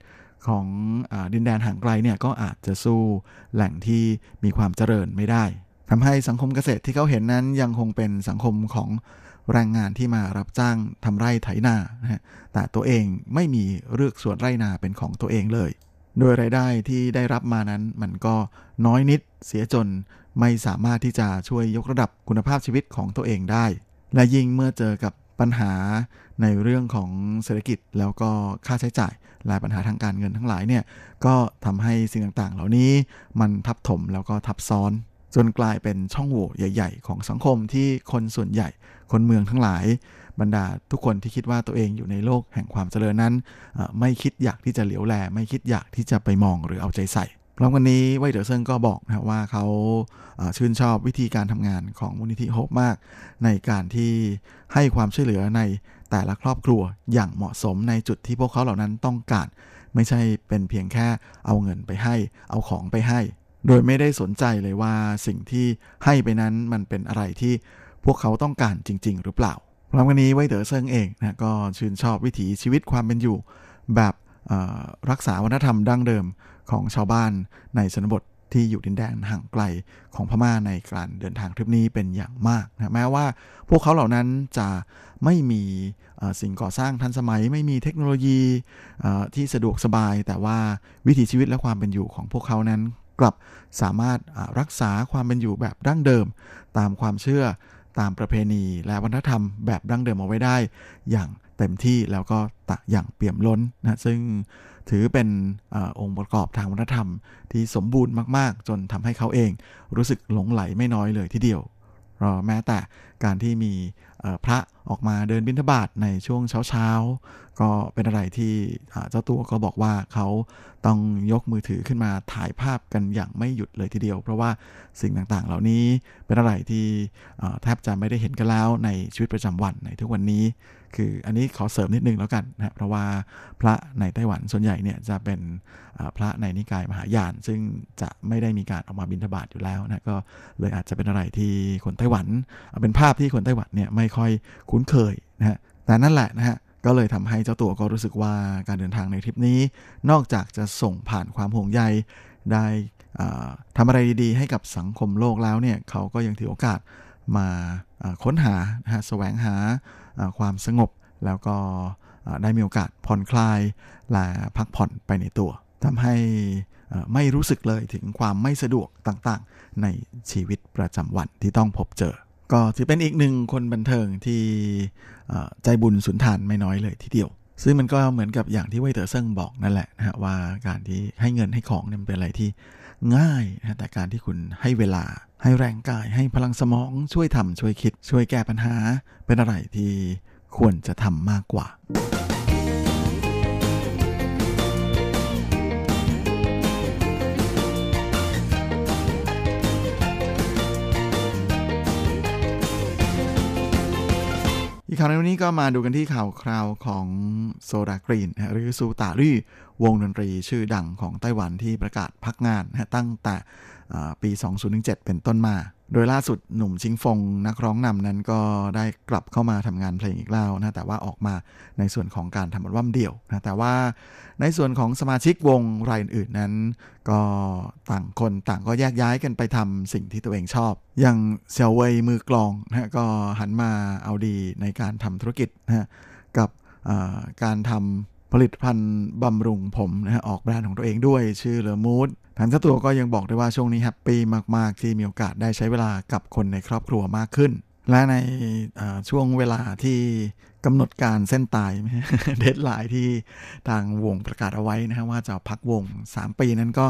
ของอดินแดนห่างไกลเนี่ยก็อาจจะสู้แหล่งที่มีความเจริญไม่ได้ ทำให้สังคมเกษตรที่เขาเห็นนั้นยังคงเป็นสังคมของแรงงานที่มารับจ้างทำไร่ไถนานะฮะแต่ตัวเองไม่มีเลือกส่วนไร่นาเป็นของตัวเองเลย โดยรายได้ที่ได้รับมานั้นมันก็น้อยนิดเสียจนไม่สามารถที่จะช่วยยกระดับคุณภาพชีวิตของตัวเองได้ และยิ่งเมื่อเจอกับปัญหาในเรื่องของเศรษฐกิจแล้วก็ค่าใช้จ่ายและปัญหาทางการเงินทั้งหลายเนี่ยก็ทำให้สิ่งต่างๆ เหล่านี้มันทับถมแล้วก็ทับซ้อน จนกลายเป็นช่องโหว่ใหญ่ ๆ ของสังคมที่คนส่วนใหญ่ คนเมืองทั้งหลาย บรรดาทุกคนที่คิดว่าตัวเองอยู่ในโลกแห่งความเจริญนั้น ไม่คิดอยากที่จะเหลียวแล ไม่คิดอยากที่จะไปมองหรือเอาใจใส่พร้อมกันนี้ไวเดอร์เซิงก็บอกนะว่าเขาชื่นชอบวิธีการทำงานของมูลนิธิโฮปมาก ในการที่ให้ความช่วยเหลือในแต่ละครอบครัวอย่างเหมาะสมในจุดที่พวกเขาเหล่านั้นต้องการ ไม่ใช่เป็นเพียงแค่เอาเงินไปให้ เอาของไปให้ โดยไม่ได้สนใจเลยว่าสิ่งที่ให้ไปนั้นมันเป็นอะไรที่พวกเขาต้องการจริง ๆ หรือเปล่าพร้อมกันนี้ไวเตอร์เซิงเองนะก็ชื่นชอบวิถีชีวิตความเป็นอยู่ แบบรักษาวัฒนธรรมดั้งเดิมของชาวบ้านในชนบทที่อยู่ดินแดนห่างไกลของพม่าในการเดินทางทริปนี้เป็นอย่างมากนะแม้ว่าพวกเขาเหล่านั้นจะไม่มีสิ่งก่อสร้างทันสมัย ไม่มีเทคโนโลยีที่สะดวกสบาย แต่ว่าวิถีชีวิตและความเป็นอยู่ของพวกเขานั้น กลับสามารถรักษาความเป็นอยู่แบบดั้งเดิม ตามความเชื่อตามประเพณีและวัฒนธรรมแบบดั้งเดิมเอาไว้ได้ อย่างเต็มที่แล้วก็ตะอย่างเปี่ยมล้นนะซึ่งถือเป็นอองค์ประกอบทางวัฒนธรรม ที่สมบูรณ์มากๆ จนทำให้เขาเองรู้สึกหลงไหลไม่น้อยเลยทีเดียวแม้แต่การที่มีพระออกมาเดินบิณฑบาตในช่วงเช้าๆ ก็เป็นอะไรที่เจ้าตัวก็บอกว่าเขาต้องยกมือถือขึ้นมาถ่ายภาพกันอย่างไม่หยุดเลยทีเดียว เพราะว่าสิ่งต่างๆ เหล่านี้เป็นอะไรที่แทบจะไม่ได้เห็นกันแล้วในชีวิตประจำวันในทุกวันนี้ คืออันนี้ขอเสริมนิดนึงแล้วกันนะเพราะว่าพระในไต้หวันส่วนใหญ่เนี่ยจะเป็นพระในนิกายมหายาน ซึ่งจะไม่ได้มีการออกมาบิณฑบาตอยู่แล้วนะก็เลยอาจจะเป็นอะไรที่คนไต้หวัน เป็นภาพที่คนไต้หวันเนี่ยไม่ค่อยคุ้นเคยนะฮะแต่นั่นแหละนะฮะ ก็เลยทำให้เจ้าตัวก็รู้สึกว่าการเดินทางในทริปนี้ นอกจากจะส่งผ่านความห่วงใยได้ทำอะไรดีๆ ให้กับสังคมโลกแล้วเนี่ยเขาก็ยังถือโอกาสมาค้นหานะฮะแสวงหาความสงบ แล้วก็ได้มีโอกาสผ่อนคลายและพักผ่อนไปในตัวทำให้ไม่รู้สึกเลยถึงความไม่สะดวกต่างๆ ในชีวิตประจำวันที่ต้องพบเจอ ก็ถือเป็นอีกหนึ่งคนบันเทิงที่ใจบุญสุนทานไม่น้อยเลยทีเดียว ซึ่งมันก็เหมือนกับอย่างที่เวยเต๋อเซิงบอกนั่นแหละนะฮะว่าการที่ให้เงินให้ของเนี่ยมันเป็นอะไรที่ง่ายนะแต่การที่คุณให้เวลา ให้แรงกาย ให้พลังสมองช่วยทำช่วยคิด ช่วยแก้ปัญหา เป็นอะไรที่ควรจะทำมากกว่า อีกข่าวในวันนี้ก็มาดูกันที่ข่าวคราวของโซดากรีนหรือซูตารี่วงดนตรีชื่อดังของไต้หวันที่ประกาศพักงานตั้งแต่ปี 2017 เป็นต้นมา โดยล่าสุดหนุ่มชิงฟงนักร้องนำนั้นก็ได้กลับเข้ามาทำงานเพลงอีกแล้วนะแต่ว่าออกมาในส่วนของการทำอัลบั้มเดี่ยวนะแต่ว่าในส่วนของสมาชิกวงรายอื่นๆนั้น ก็ต่างคนต่างก็แยกย้ายกันไปทำสิ่งที่ตัวเองชอบ อย่างเซียวเวยมือกลองนะก็หันมาเอาดีในการทำธุรกิจนะกับการทำ ผลิตภัณฑ์บำรุงผมนะฮะออกแบรนด์ของตัวเองด้วยชื่อเลอมูดทางเจ้าตัวก็ยังบอกได้ว่าช่วงนี้ happy มาก ๆ ที่มีโอกาสได้ใช้เวลากับคนในครอบครัวมากขึ้น และในช่วงเวลาที่กำหนดการเส้นตาย deadline ที่ทางวงประกาศเอาไว้นะฮะว่าจะพักวง 3 ปีนั้นก็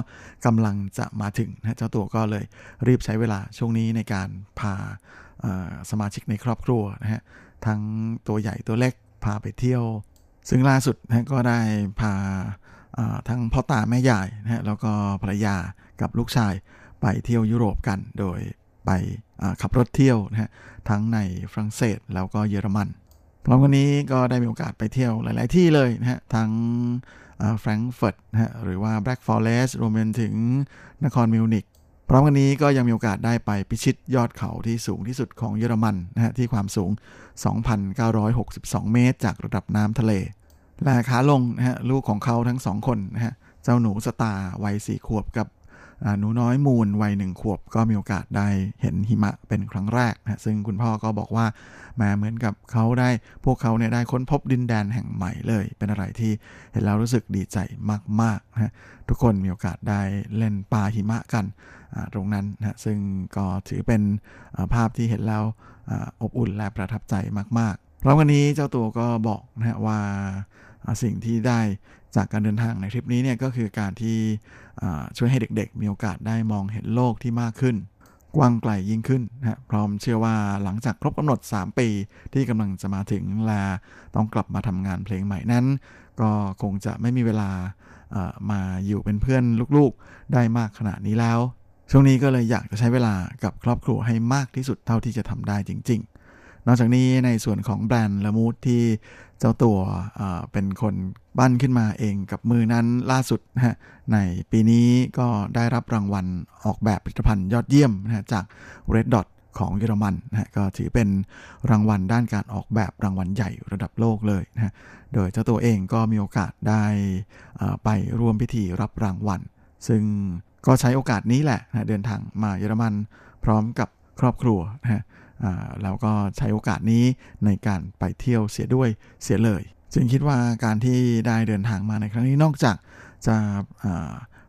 กำลังจะมาถึงนะเจ้าตัวก็เลยรีบใช้เวลาช่วงนี้ในการพาสมาชิกในครอบครัวนะฮะทั้งตัวใหญ่ตัวเล็กพาไปเที่ยว ซึ่งล่าสุดนะก็ได้พาทั้งพ่อตาแม่ยายนะแล้วก็ภรรยากับลูกชายไปเที่ยวยุโรปกัน โดยไปขับรถเที่ยวนะฮะทั้งในฝรั่งเศสแล้วก็เยอรมันพร้อมกันนี้ก็ได้มีโอกาสไปเที่ยวหลาย ๆ ที่เลยนะฮะทั้งแฟรงก์เฟิร์ตนะฮะหรือว่าแบล็กฟอเรสต์รวมไปถึงนครมิวนิก พร้อมกันนี้ก็ยังมีโอกาสได้ไปพิชิตยอดเขาที่สูงที่สุดของเยอรมันนะฮะที่ความสูง 2,962 เมตร จากระดับน้ำทะเล และขาลงนะฮะลูกของเขาทั้งสองคนนะฮะเจ้าหนูสตาร์วัยสี่ขวบกับ หนูน้อยมูลวัยหนึ่งขวบก็มีโอกาสได้เห็นหิมะเป็นครั้งแรกนะซึ่งคุณพ่อก็บอกว่าแมาเหมือนกับเขาได้พวกเขาเนี่ยได้ค้นพบดินแดนแห่งใหม่เลย เป็นอะไรที่เห็นแล้วรู้สึกดีใจมากๆนะฮะทุกคนมีโอกาสได้เล่นปลาหิมะกันตรงนั้นนะซึ่งก็ถือเป็นภาพที่เห็นแล้วอบอุ่นและประทับใจมากๆพร้อมกันนี้เจ้าตัวก็บอกนะว่าอ่าสิ่งที่ได้ จากการเดินทางในทริปนี้เนี่ยก็คือการที่ช่วยให้เด็กๆ มีโอกาสได้มองเห็นโลกที่มากขึ้น กว้างไกลยิ่งขึ้นนะพร้อมเชื่อว่าหลังจากครบกำหนด 3 ปี ที่กำลังจะมาถึงและต้องกลับมาทำงานเพลงใหม่นั้น ก็คงจะไม่มีเวลามาอยู่เป็นเพื่อนลูกๆ ได้มากขนาดนี้แล้ว ช่วงนี้ก็เลยอยากจะใช้เวลากับครอบครัวให้มากที่สุดเท่าที่จะทำได้จริงๆ นอกจากนี้ในส่วนของแบรนด์ละมูดที่เจ้าตัวเป็นคนปั้นขึ้นมาเองกับมือนั้นล่าสุดนะในปีนี้ก็ได้รับรางวัลออกแบบผลิตภัณฑ์ยอดเยี่ยมนะจาก Red Dot ของเยอรมันนะก็ถือเป็นรางวัลด้านการออกแบบรางวัลใหญ่ระดับโลกเลยนะโดยเจ้าตัวเองก็มีโอกาสได้ไปร่วมพิธีรับรางวัล ซึ่งก็ใช้โอกาสนี้แหละนะเดินทางมาเยอรมันพร้อมกับครอบครัวนะ แล้วก็ใช้โอกาสนี้ในการไปเที่ยวเสียด้วยเสียเลย จึงคิดว่าการที่ได้เดินทางมาในครั้งนี้นอกจากจะ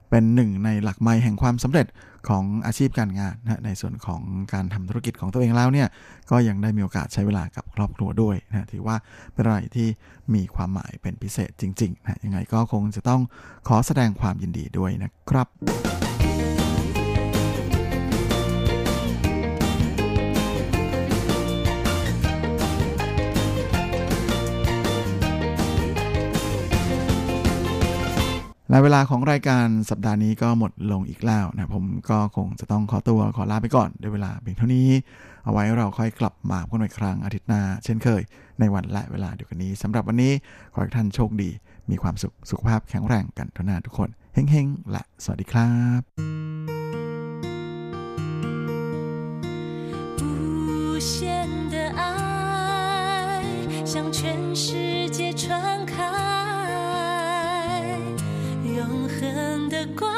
เป็นหนึ่งในหลักไม้แห่งความสำเร็จของอาชีพการงานนะในส่วนของการทำธุรกิจของตัวเองแล้วเนี่ยก็ยังได้มีโอกาสใช้เวลากับครอบครัวด้วยนะถือว่าเป็นอะไรที่มีความหมายเป็นพิเศษจริงๆนะยังไงก็คงจะต้องขอแสดงความยินดีด้วยนะครับ และเวลาของรายการสัปดาห์นี้ก็หมดลงอีกแล้วนะผมก็คงจะต้องขอตัวขอลาไปก่อนด้วยเวลาเพียงเท่านี้ เอาไว้เราค่อยกลับมาพบกันอีกครั้งอาทิตย์หน้า เช่นเคย ในวันและเวลาเดียวกันนี้สำหรับวันนี้ขอให้ท่านโชคดี มีความสุขสุขภาพแข็งแรงกันทุกหน้าทุกคนเฮ้งๆ และสวัสดีครับ 无限的爱向全世界传开， 永恒的光